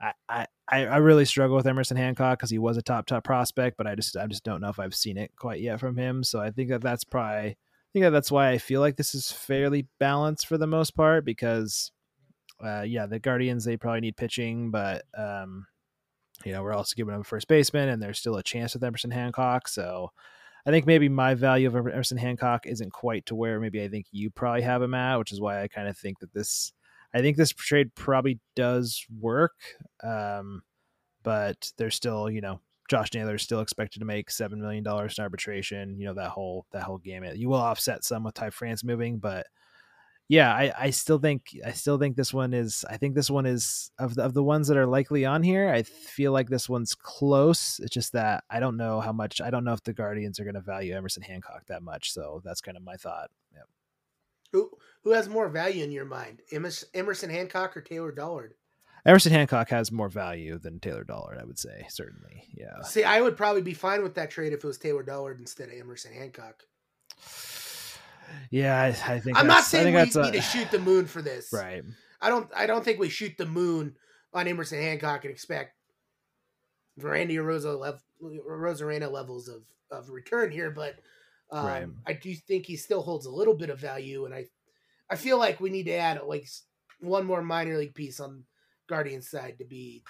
I, I, I really struggle with Emerson Hancock because he was a top top prospect, but I just I just don't know if I've seen it quite yet from him. So I think that that's probably I think that that's why I feel like this is fairly balanced for the most part because uh, yeah the Guardians they probably need pitching, but um, you know we're also giving them a first baseman and there's still a chance with Emerson Hancock. So I think maybe my value of Emerson Hancock isn't quite to where maybe I think you probably have him at, which is why I kind of think that this I think this trade probably does work, um, but there's still, you know, Josh Naylor is still expected to make seven million dollars in arbitration. You know that whole that whole gamut. You will offset some with Ty France moving, but yeah, I, I still think I still think this one is I think this one is of the, of the ones that are likely on here. I feel like this one's close. It's just that I don't know how much I don't know if the Guardians are going to value Emerson Hancock that much. So that's kind of my thought. Yep. Who who has more value in your mind, Emerson Hancock or Taylor Dollard? Emerson Hancock has more value than Taylor Dollard, I would say. Certainly, yeah. See, I would probably be fine with that trade if it was Taylor Dollard instead of Emerson Hancock. Yeah, I, I think. I'm not saying we need a... to shoot the moon for this. Right. I don't. I don't think we shoot the moon on Emerson Hancock and expect Randy Rosa level, Arozarena levels of of return here, but um, right. I do think he still holds a little bit of value, and I I feel like we need to add like one more minor league piece on Guardians side to be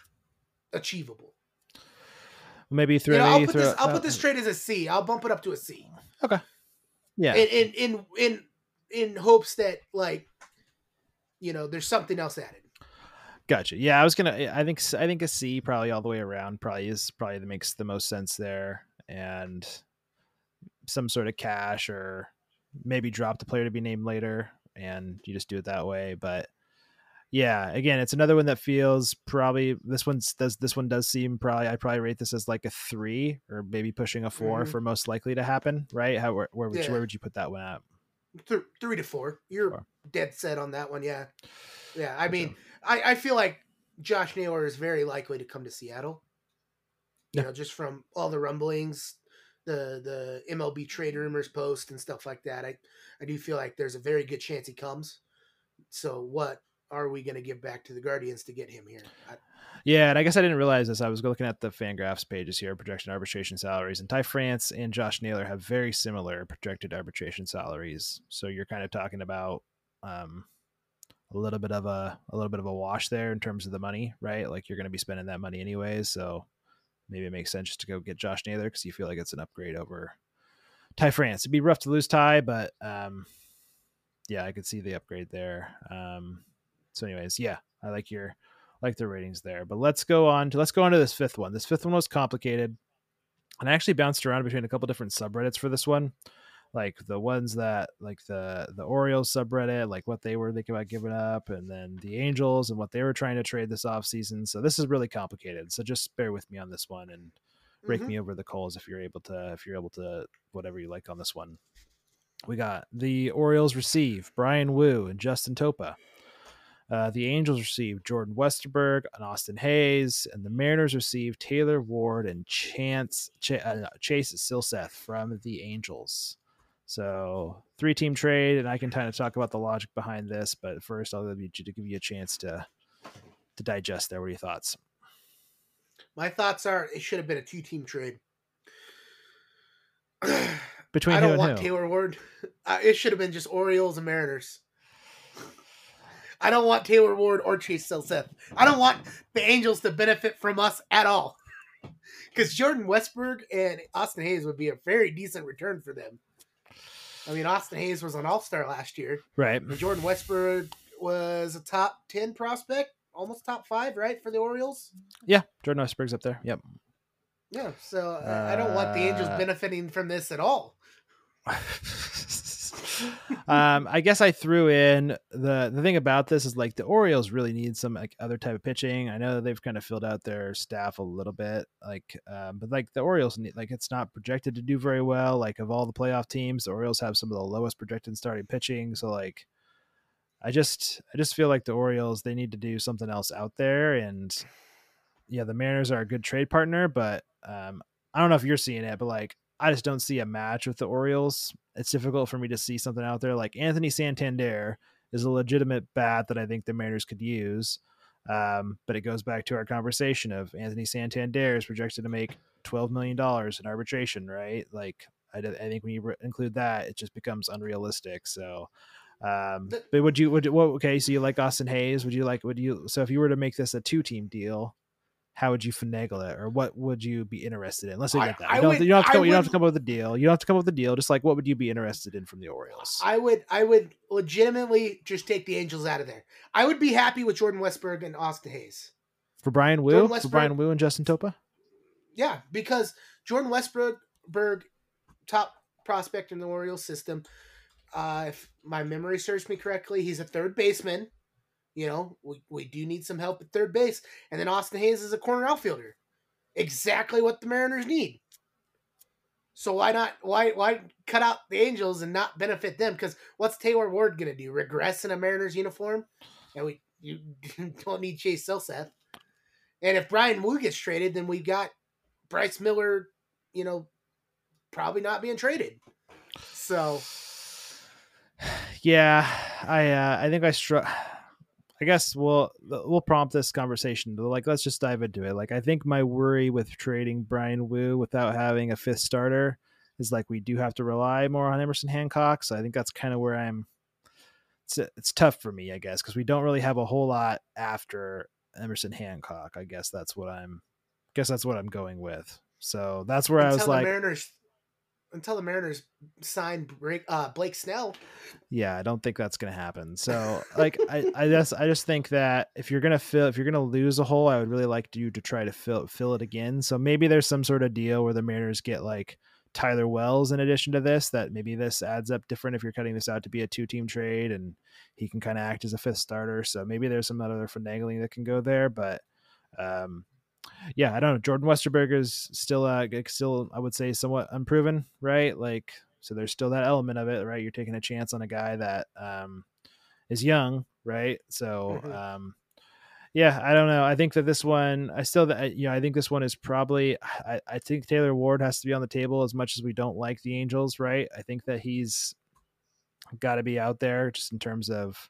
achievable. Maybe through. You know, I'll put this. I'll uh, put this trade as a C. I'll bump it up to a C. Okay. Yeah. In in in in, in hopes that like, you know, there's something else added. Gotcha. Yeah, I was gonna. I think I think a C probably all the way around probably is probably that makes the most sense there, and some sort of cash or maybe drop the player to be named later and you just do it that way but yeah again it's another one that feels probably this one's does this one does seem probably i probably rate this as like a three or maybe pushing a 4 mm-hmm. for most likely to happen right how where, where would yeah. you, where would you put that one at Th- three to four you're four. dead set on that one yeah yeah i mean I, I feel like josh naylor is very likely to come to seattle you yeah. know just from all the rumblings the the MLB trade rumors post and stuff like that. I I do feel like there's a very good chance he comes. So what are we going to give back to the Guardians to get him here? I, yeah, and I guess I didn't realize this. I was looking at the Fangraphs pages here, projection arbitration salaries, and Ty France and Josh Naylor have very similar projected arbitration salaries. So you're kind of talking about um, a little bit of a a little bit of a wash there in terms of the money, right? Like you're going to be spending that money anyways. So maybe it makes sense just to go get Josh Naylor because you feel like it's an upgrade over Ty France. It'd be rough to lose Ty, but um, yeah, I could see the upgrade there. Um, so, anyways, yeah, I like your like the ratings there. But let's go on to let's go on to this fifth one. This fifth one was complicated, and I actually bounced around between a couple different subreddits for this one. like the ones that like the the Orioles subreddit, like what they were thinking about giving up, and then the Angels and what they were trying to trade this off season. So this is really complicated. So just bear with me on this one and rake Mhm. me over the coals if you're able to if you're able to whatever you like on this one. We got the Orioles receive Bryan Woo and Justin Topa. Uh, the Angels receive Jordan Westerberg and Austin Hays, and the Mariners receive Taylor Ward and Chance Ch- uh, Chase Silseth from the Angels. So three team trade, and I can kind of talk about the logic behind this, but first I'll give you to give you a chance to to digest there. What are your thoughts? My thoughts are it should have been a two team trade. Between I don't want who? Taylor Ward. Uh, it should have been just Orioles and Mariners. I don't want Taylor Ward or Chase Seth. I don't want the Angels to benefit from us at all. Because Jordan Westburg and Austin Hays would be a very decent return for them. I mean, Austin Hays was an All Star last year. Right. And Jordan Westburg was a top ten prospect, almost top five, right, for the Orioles. Yeah, Jordan Westburg's up there. Yep. Yeah, so uh, I don't want the Angels Uh, benefiting from this at all. um, I guess I threw in the the thing about this is like the Orioles really need some like other type of pitching. I know they've kind of filled out their staff a little bit, like, um, but like the Orioles need like it's not projected to do very well. Like of all the playoff teams, the Orioles have some of the lowest projected starting pitching. So like, I just I just feel like the Orioles they need to do something else out there. And yeah, the Mariners are a good trade partner, but um, I don't know if you're seeing it, but like I just don't see a match with the Orioles. It's difficult for me to see something out there like Anthony Santander is a legitimate bat that I think the Mariners could use. Um, but it goes back to our conversation of Anthony Santander is projected to make twelve million dollars in arbitration, right? Like I think when you re- include that, it just becomes unrealistic. So, um, but would you would what? Okay, so you like Austin Hayes? Would you like? Would you? So if you were to make this a two team deal, how would you finagle it, or what would you be interested in? Let's say like that. I You don't, would- you don't have to come, you don't have to come up with a deal. You don't have to come up with a deal. Just like what would you be interested in from the Orioles? I would I would legitimately just take the Angels out of there. I would be happy with Jordan Westburg and Austin Hays. for Bryan Woo, for Bryan Woo and Justin Topa. Yeah, because Jordan Westburg, Berg, top prospect in the Orioles system. Uh, if my memory serves me correctly, he's a third baseman. You know, we, we do need some help at third base. And then Austin Hays is a corner outfielder. Exactly what the Mariners need. So why not why why cut out the Angels and not benefit them? Because what's Taylor Ward gonna do? Regress in a Mariners uniform? And we you don't need Chase Silseth. And if Bryan Woo gets traded, then we've got Bryce Miller, you know, probably not being traded. So Yeah, I uh, I think I struck. I guess we'll we'll prompt this conversation. Like, let's just dive into it. Like, I think my worry with trading Bryan Woo without having a fifth starter is like we do have to rely more on Emerson Hancock. So I think that's kind of where I'm. It's it's tough for me, I guess, because we don't really have a whole lot after Emerson Hancock. I guess that's what I'm. Guess that's what I'm going with. So that's where I was like, Mariners until the Mariners sign uh, Blake Snell, yeah i don't think that's gonna happen. So like i i just i just think that if you're gonna fill if you're gonna lose a hole i would really like you to try to fill fill it again. So maybe there's some sort of deal where the mariners get like tyler wells in addition to this that maybe this adds up different if you're cutting this out to be a two team trade and he can kind of act as a fifth starter. So maybe there's some other finagling that can go there but um yeah, I don't know. Jordan Westerberg is still, uh, still, I would say, somewhat unproven, right? Like, so there's still that element of it, right? You're taking a chance on a guy that um, is young, right? So, Mhm. um, yeah, I don't know. I think that this one, I still, you know, I think this one is probably, I, I think Taylor Ward has to be on the table as much as we don't like the Angels, right? I think that he's got to be out there just in terms of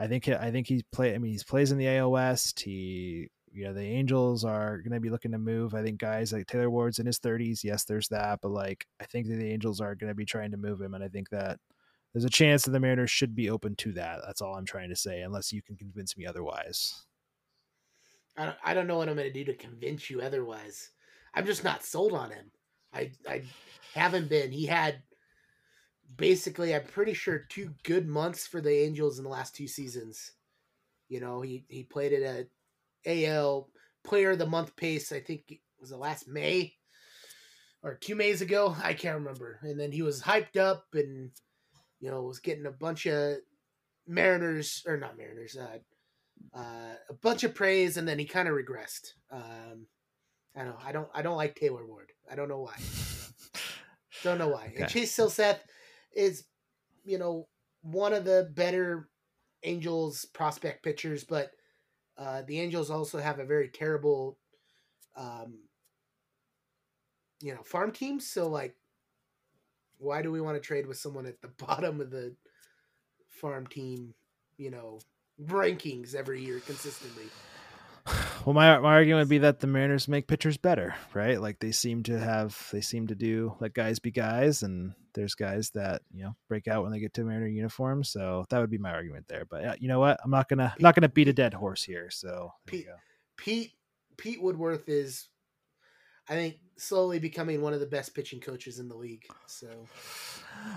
I think I think he's play. I mean, he's plays in the AL West. He, you know, the Angels are going to be looking to move. I think guys like Taylor Ward's in his thirties. Yes, there's that, but like I think that the Angels are going to be trying to move him, and I think that there's a chance that the Mariners should be open to that. That's all I'm trying to say, unless you can convince me otherwise. I don't, I don't know what I'm going to do to convince you otherwise. I'm just not sold on him. I I haven't been. He had basically, I'm pretty sure, two good months for the Angels in the last two seasons. You know, he he played at a AL Player of the Month pace. I think it was the last May. or two Mays ago. I can't remember. And then he was hyped up and you know was getting a bunch of Mariners or not Mariners, uh, uh, a bunch of praise, and then he kind of regressed. Um, I don't, I don't, I don't like Taylor Ward. I don't know why. don't know why. Okay. And Chase Silseth is, you know, one of the better Angels prospect pitchers, but uh, the Angels also have a very terrible, um, you know, farm team. So like, why do we want to trade with someone at the bottom of the farm team? You know, rankings every year consistently. Well, my my argument would be that the Mariners make pitchers better, right? Like they seem to have, they seem to do let guys be guys, and there's guys that you know break out when they get to Mariner uniform. So that would be my argument there. But uh, you know what? I'm not gonna I'm not gonna beat a dead horse here. So there you Pete- go. Pete Pete Woodworth is, I think, slowly becoming one of the best pitching coaches in the league. So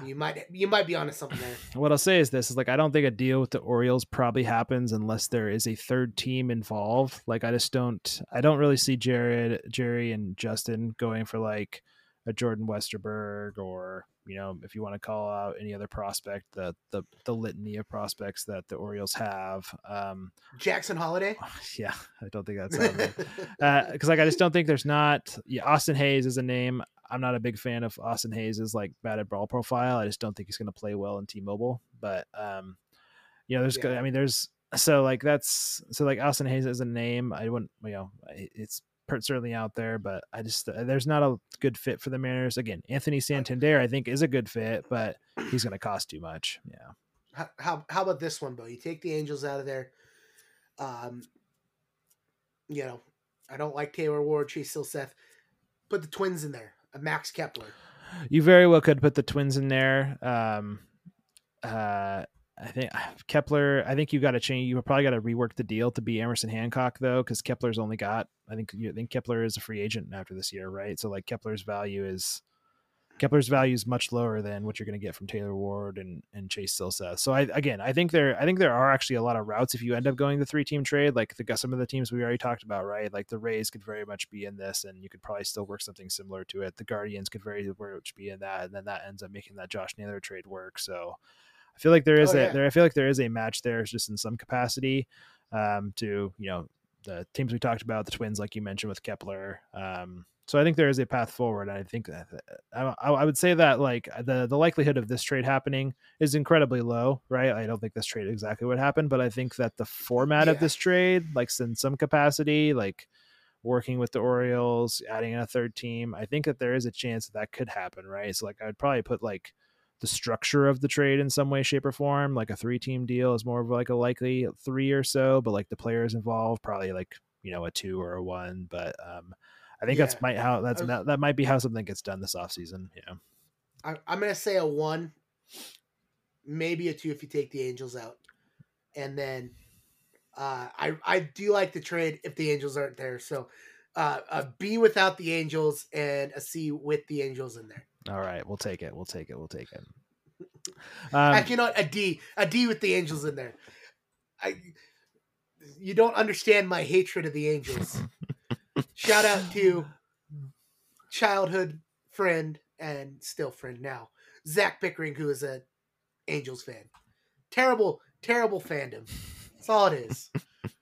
you might you might be onto something there. What I'll say is this: is like I don't think a deal with the Orioles probably happens unless there is a third team involved. Like I just don't, I don't really see Jared, Jerry, and Justin going for like a Jordan Westerberg or you know if you want to call out any other prospect, the the the litany of prospects that the Orioles have. Um, Jackson Holliday. yeah, I don't think that's because like I just don't think there's not. Yeah, Austin Hays is a name. I'm not a big fan of Austin Hays' like batted ball profile. I just don't think he's going to play well in T-Mobile. But um, you know, there's Yeah. I mean, there's so like that's so like Austin Hays is a name. I wouldn't you know it's certainly out there, but I just uh, there's not a good fit for the Mariners. Again, Anthony Santander I think is a good fit, but he's going to cost too much. Yeah. How, how how about this one, Beau? You take the Angels out of there. Um, you know, I don't like Taylor Ward, Chase Silseth. Put the Twins in there. A Max Kepler. You very well could put the twins in there. Um, uh, I think Kepler. I think you got to change. You probably got to rework the deal to be Emerson Hancock though, because Kepler's only got. I think you I think Kepler is a free agent after this year, right? So like Kepler's value is Kepler's value is much lower than what you're going to get from Taylor Ward and and Chase Silseth. So I again, I think there I think there are actually a lot of routes if you end up going the three team trade, like the some of the teams we already talked about, right? Like the Rays could very much be in this, and you could probably still work something similar to it. The Guardians could very much be in that, and then that ends up making that Josh Naylor trade work. So I feel like there is Oh, a yeah. there. I feel like there is a match there, just in some capacity, um, to you know the teams we talked about, the Twins, like you mentioned with Kepler. Um, so I think there is a path forward. I think that I, I I would say that like the the likelihood of this trade happening is incredibly low, right? I don't think this trade exactly would happen, but I think that the format of this trade, like in some capacity, like working with the Orioles, adding in a third team, I think that there is a chance that that could happen, right? So like I'd probably put like the structure of the trade in some way, shape, or form, like a three team deal is more of like a likely three or so, but like the players involved, probably like you know a two or a one. But um, I think Yeah. that's might how that's was- that, that might be how something gets done this offseason. Yeah. I, I'm gonna say a one, maybe a two if you take the Angels out, and then uh, I I do like the trade if the Angels aren't there. So uh, a B without the Angels and a C with the Angels in there. All right, we'll take it. We'll take it. We'll take it. Um, Actually, not a D. A D with the Angels in there. I. You don't understand my hatred of the Angels. Shout out to childhood friend and still friend now, Zach Pickering, who is a Angels fan. Terrible, terrible fandom. That's all it is.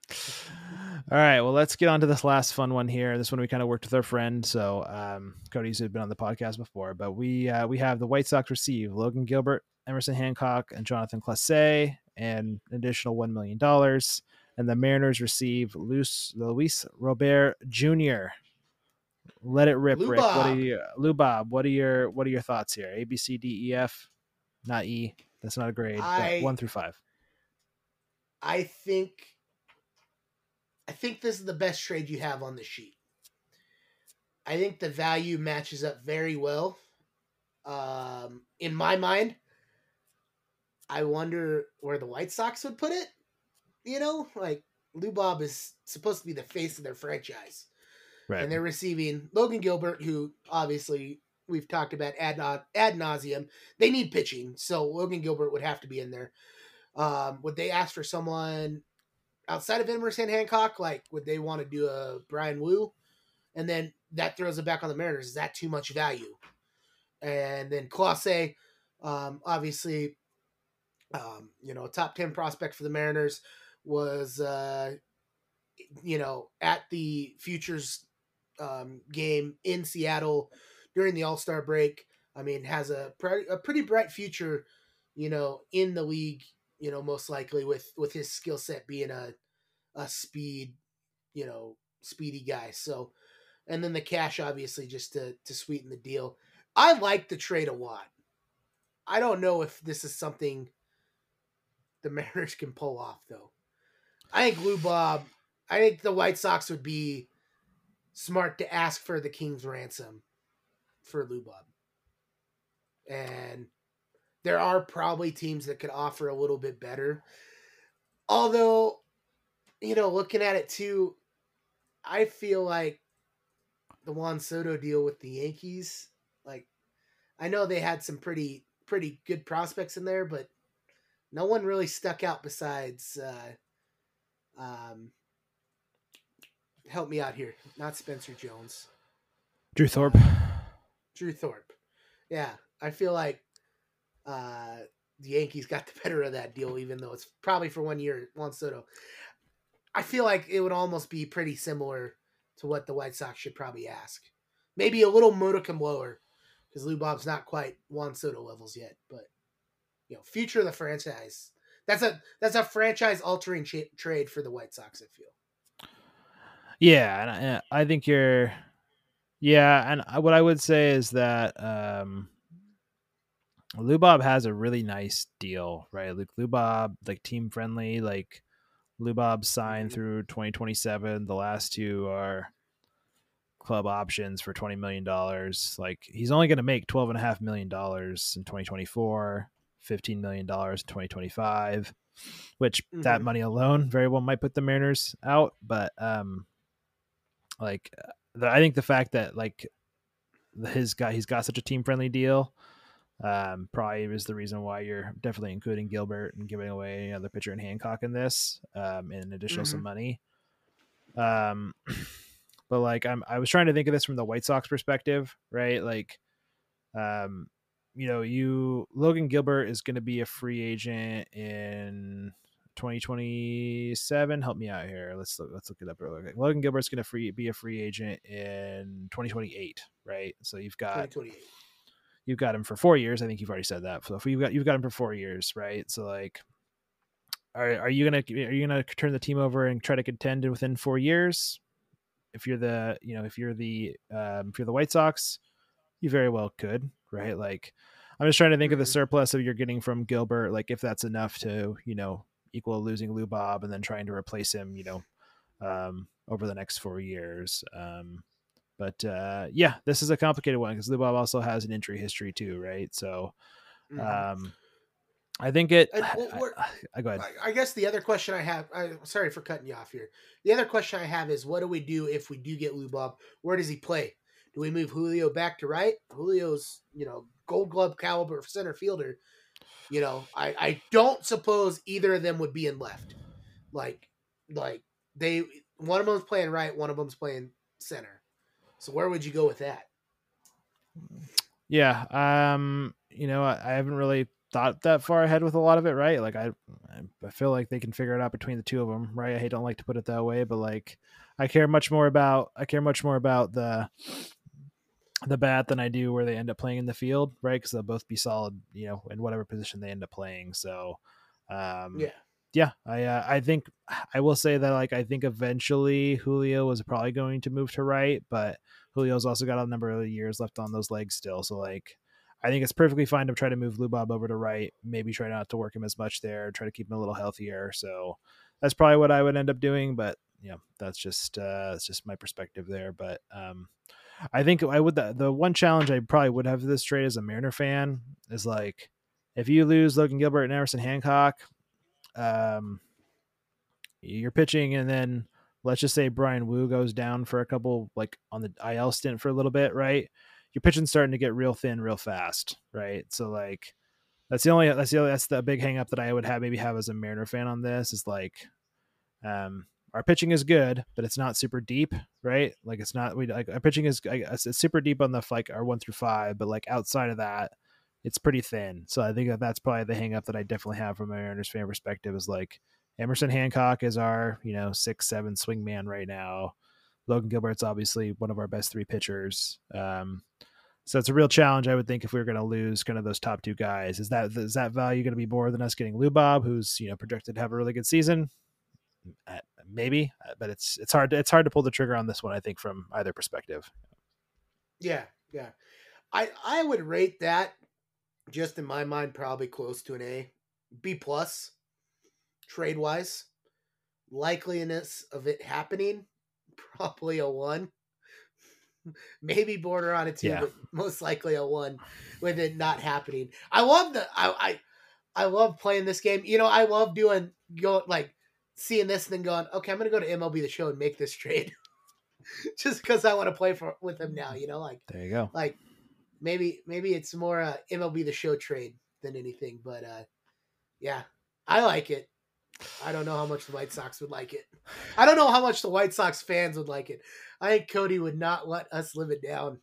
All right, well, let's get on to this last fun one here. This one we kind of worked with our friend, so um, Cody's had been on the podcast before, but we uh, we have the White Sox receive Logan Gilbert, Emerson Hancock, and Jonathan Clase, and an additional one million dollars, and the Mariners receive Luis, Luis Robert Jr. Let it rip, Lou Rick. What are you, Lou Bob? What are your what are your thoughts here? A B C D E F, not E. That's not a grade. I- but one through five. I think I think this is the best trade you have on the sheet. I think the value matches up very well. Um, in my mind, I wonder where the White Sox would put it. You know, like Lou Bob is supposed to be the face of their franchise, Right. and they're receiving Logan Gilbert, who obviously we've talked about ad, ad nauseum. They need pitching, so Logan Gilbert would have to be in there. Um, would they ask for someone outside of Emerson Hancock? Like, would they want to do a Bryan Woo? and then that throws it back on the Mariners. Is that too much value? And then Clase, um, obviously, um, you know, top ten prospect for the Mariners was, uh, you know, at the futures um, game in Seattle during the All Star break. I mean, has a a pretty bright future, you know, in the league. You know, most likely with with his skill set being a a speed, you know, speedy guy. So, and then the cash obviously just to to sweeten the deal. I like the trade a lot. I don't know if this is something the Mariners can pull off though. I think Lou Bob. I think the White Sox would be smart to ask for the King's ransom for Lou Bob. And there are probably teams that could offer a little bit better. Although, you know, looking at it too, I feel like the Juan Soto deal with the Yankees, like I know they had some pretty pretty good prospects in there, but no one really stuck out besides uh um help me out here. Not Spencer Jones. Drew Thorpe. Drew Thorpe. Yeah, I feel like uh, the Yankees got the better of that deal, even though it's probably for one year. Juan Soto. I feel like it would almost be pretty similar to what the White Sox should probably ask. Maybe a little modicum lower because Lou Bob's not quite Juan Soto levels yet, but you know, future of the franchise. That's a that's a franchise altering cha- trade for the White Sox. I feel. Yeah, and I, I think you're. Yeah, and what I would say is that um, Lou Bob has a really nice deal, right? Like Lou Bob, like team friendly, like Lou Bob signed Mhm. through 2027. The last two are club options for 20 million dollars. Like he's only going to make 12 and a half million dollars in 2024, 15 million dollars in 2025, which that Mhm. money alone very well might put the Mariners out, but um like the, I think the fact that like his guy he's got such a team friendly deal um, probably is the reason why you're definitely including Gilbert and giving away another pitcher in Hancock in this, um, in additional some money. Um, but like I'm, I was trying to think of this from the White Sox perspective, right? Like, um, you know, you Logan Gilbert is going to be a free agent in 2027. Help me out here. Let's look, let's look it up real quick. Logan Gilbert's going to free be a free agent in 2028, right? So you've got 2028. You've got him for four years. I think you've already said that. So if you've got you've got him for four years, right? So like, are are you gonna are you gonna turn the team over and try to contend within four years? If you're the you know if you're the um, if you're the White Sox, you very well could, right? Like, I'm just trying to think of the Mhm. surplus of you're getting from Gilbert, like if that's enough to you know equal losing Lou Bob and then trying to replace him, you know, um, over the next four years. Um, but uh, yeah, this is a complicated one because Lou Bob also has an injury history too, right? So Mhm. um, I think it. I, what- I- I- go ahead. I, guess the other question I have, I, sorry for cutting you off here. The other question I have is, what do we do if we do get Lou Bob? Where does he play? Do we move Julio back to right? Julio's, you know, Gold Glove caliber center fielder. You know, I, I don't suppose either of them would be in left. Like, like they one of them's playing right, one of them's playing center. So where would you go with that? Yeah. Um, you know, I, I haven't really thought that far ahead with a lot of it, right? Like I I feel like they can figure it out between the two of them, right? I hate don't like to put it that way, but like I care much more about I care much more about the the bat than I do where they end up playing in the field, right? Because they'll both be solid, you know, in whatever position they end up playing. So, um, Yeah. Yeah, I uh, I think I will say that like I think eventually Julio was probably going to move to right, but Julio's also got a number of years left on those legs still. So like I think it's perfectly fine to try to move Lubob over to right, maybe try not to work him as much there, try to keep him a little healthier. So that's probably what I would end up doing, but yeah, that's just uh that's just my perspective there. But um I think I would the, the one challenge I probably would have this trade as a Mariner fan is like if you lose Logan Gilbert and Emerson Hancock, um, you're pitching, and then let's just say Bryan Woo goes down for a couple, like on the IL stint for a little bit, right? Your pitching's starting to get real thin, real fast, right? So like, that's the only that's the only, that's the big hang up that I would have maybe have as a Mariner fan on this is like, um, our pitching is good, but it's not super deep, right? Like it's not we like our pitching is it's super deep on the like our one through five, but like outside of that, it's pretty thin. So I think that that's probably the hang up that I definitely have from a Mariners fan perspective is like Emerson Hancock is our you know six seven swing man right now. Logan Gilbert's obviously one of our best three pitchers. Um, so it's a real challenge, I would think, if we were going to lose kind of those top two guys. Is that is that value going to be more than us getting Lou Bob, who's you know projected to have a really good season? Uh, maybe, uh, but it's it's hard to, it's hard to pull the trigger on this one. I think from either perspective. Yeah, yeah, I I would rate that just in my mind probably close to an A, B plus, trade wise. Likeliness of it happening, probably a one maybe border on a two, yeah. but most likely a one with it not happening. I love the I, I I love playing this game. You know, I love doing go like seeing this and then going, okay, I'm gonna go to MLB the show and make this trade. Just because I want to play for with him now, mm. you know, like there you go. Like maybe maybe it's more uh, MLB the show trade than anything, but uh yeah, I like it. I don't know how much the White Sox would like it. I don't know how much the White Sox fans would like it. I think Cody would not let us live it down.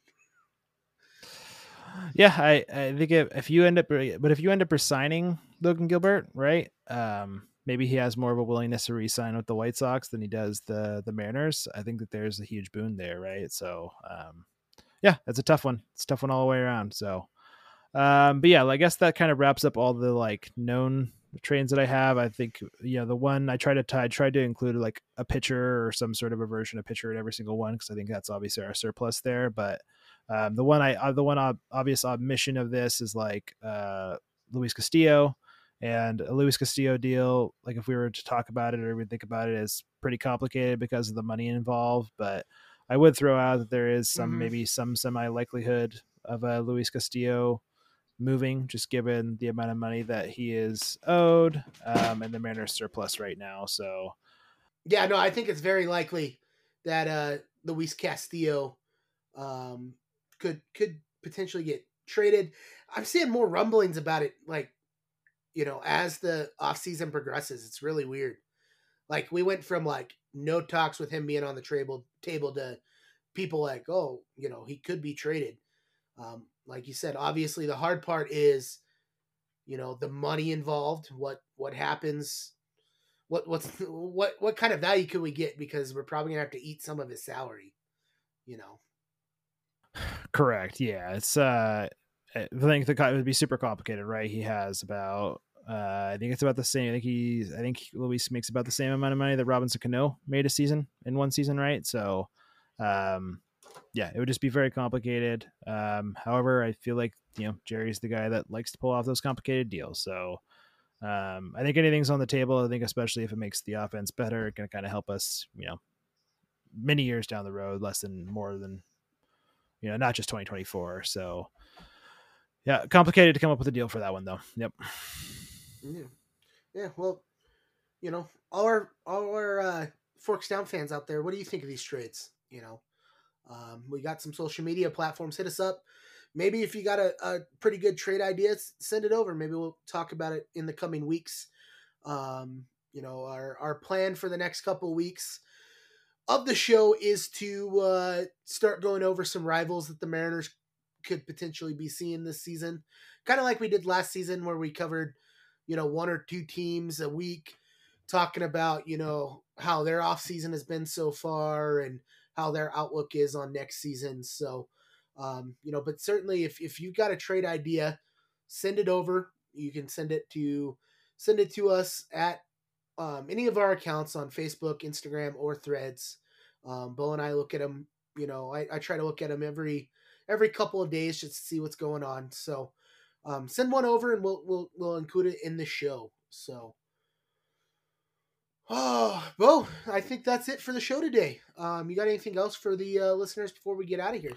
Yeah, I, I think if, if you end up, but if you end up resigning Logan Gilbert, right? Um, maybe he has more of a willingness to resign with the White Sox than he does the the Mariners. I think that there's a huge boon there, right? So, um, yeah, it's a tough one. It's a tough one all the way around. So, um, but yeah, I guess that kind of wraps up all the like known trains that I have. I think you know the one I try to tie, tried to include like a pitcher or some sort of a version of pitcher in every single one because I think that's obviously our surplus there. But um, the one I uh, the one ob- obvious omission of this is like uh, Luis Castillo and a Luis Castillo deal. Like if we were to talk about it or we think about it, is pretty complicated because of the money involved. But I would throw out that there is some mm-hmm. maybe some semi likelihood of a Luis Castillo moving, just given the amount of money that he is owed um, and the Mariners surplus right now. So, yeah, no, I think it's very likely that uh, Luis Castillo um, could could potentially get traded. I'm seeing more rumblings about it, like you know, as the offseason progresses. It's really weird. Like we went from like no talks with him being on the table table to people like, oh, you know, he could be traded. Um, like you said, obviously the hard part is, you know, the money involved. What what happens? What what's what what kind of value can we get? Because we're probably gonna have to eat some of his salary. You know. Correct. Yeah, it's. uh I think the it would be super complicated, right? He has about uh, I think it's about the same. I think he's. I think Luis makes about the same amount of money that Robinson Cano made a season in one season, right? So, um, yeah, it would just be very complicated. Um, however, I feel like you know Jerry's the guy that likes to pull off those complicated deals. So um, I think anything's on the table. I think especially if it makes the offense better, it can kind of help us, you know, many years down the road, less than more than you know, not just 2024. So yeah, complicated to come up with a deal for that one though. Yep. Yeah. Yeah. Well, you know, all our all our uh, Forks Down fans out there, what do you think of these trades? You know, um, we got some social media platforms. Hit us up. Maybe if you got a, a, pretty good trade idea, send it over. Maybe we'll talk about it in the coming weeks. Um, you know, our, our plan for the next couple weeks of the show is to uh, start going over some rivals that the Mariners could potentially be seeing this season. Kind of like we did last season, where we covered, you know, one or two teams a week, talking about, you know, how their off season has been so far and how their outlook is on next season. So, um, you know, but certainly if, if you've got a trade idea, send it over. You can send it to send it to us at um, any of our accounts on Facebook, Instagram, or Threads. Um, Beau and I look at them. You know, I, I try to look at them every every couple of days just to see what's going on. So, um, send one over and we'll we'll we'll include it in the show. So, Oh, well, I think that's it for the show today. Um, you got anything else for the uh, listeners before we get out of here?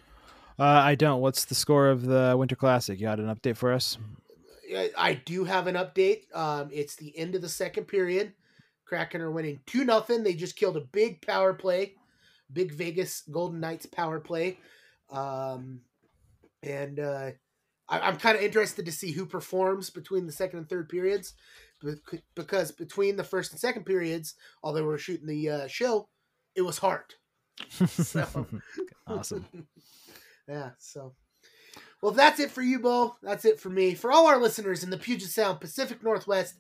Uh, I don't. What's the score of the Winter Classic? You got an update for us? I do have an update. Um, it's the end of the second period. Kraken are winning two nothing. They just killed a big power play, big Vegas Golden Knights power play, um, and uh, I, am kind of interested to see who performs between the second and third periods because between the first and second periods, while we're shooting the uh, show, it was hard. So- awesome. yeah. So, well, that's it for you, Beau. That's it for me. For all our listeners in the Puget Sound, Pacific Northwest,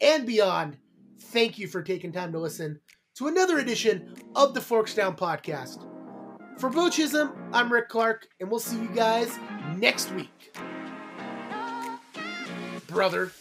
and beyond, thank you for taking time to listen to another edition of the Forks Down podcast. For Beau Chisholm, I'm Rick Clark, and we'll see you guys next week. Brother.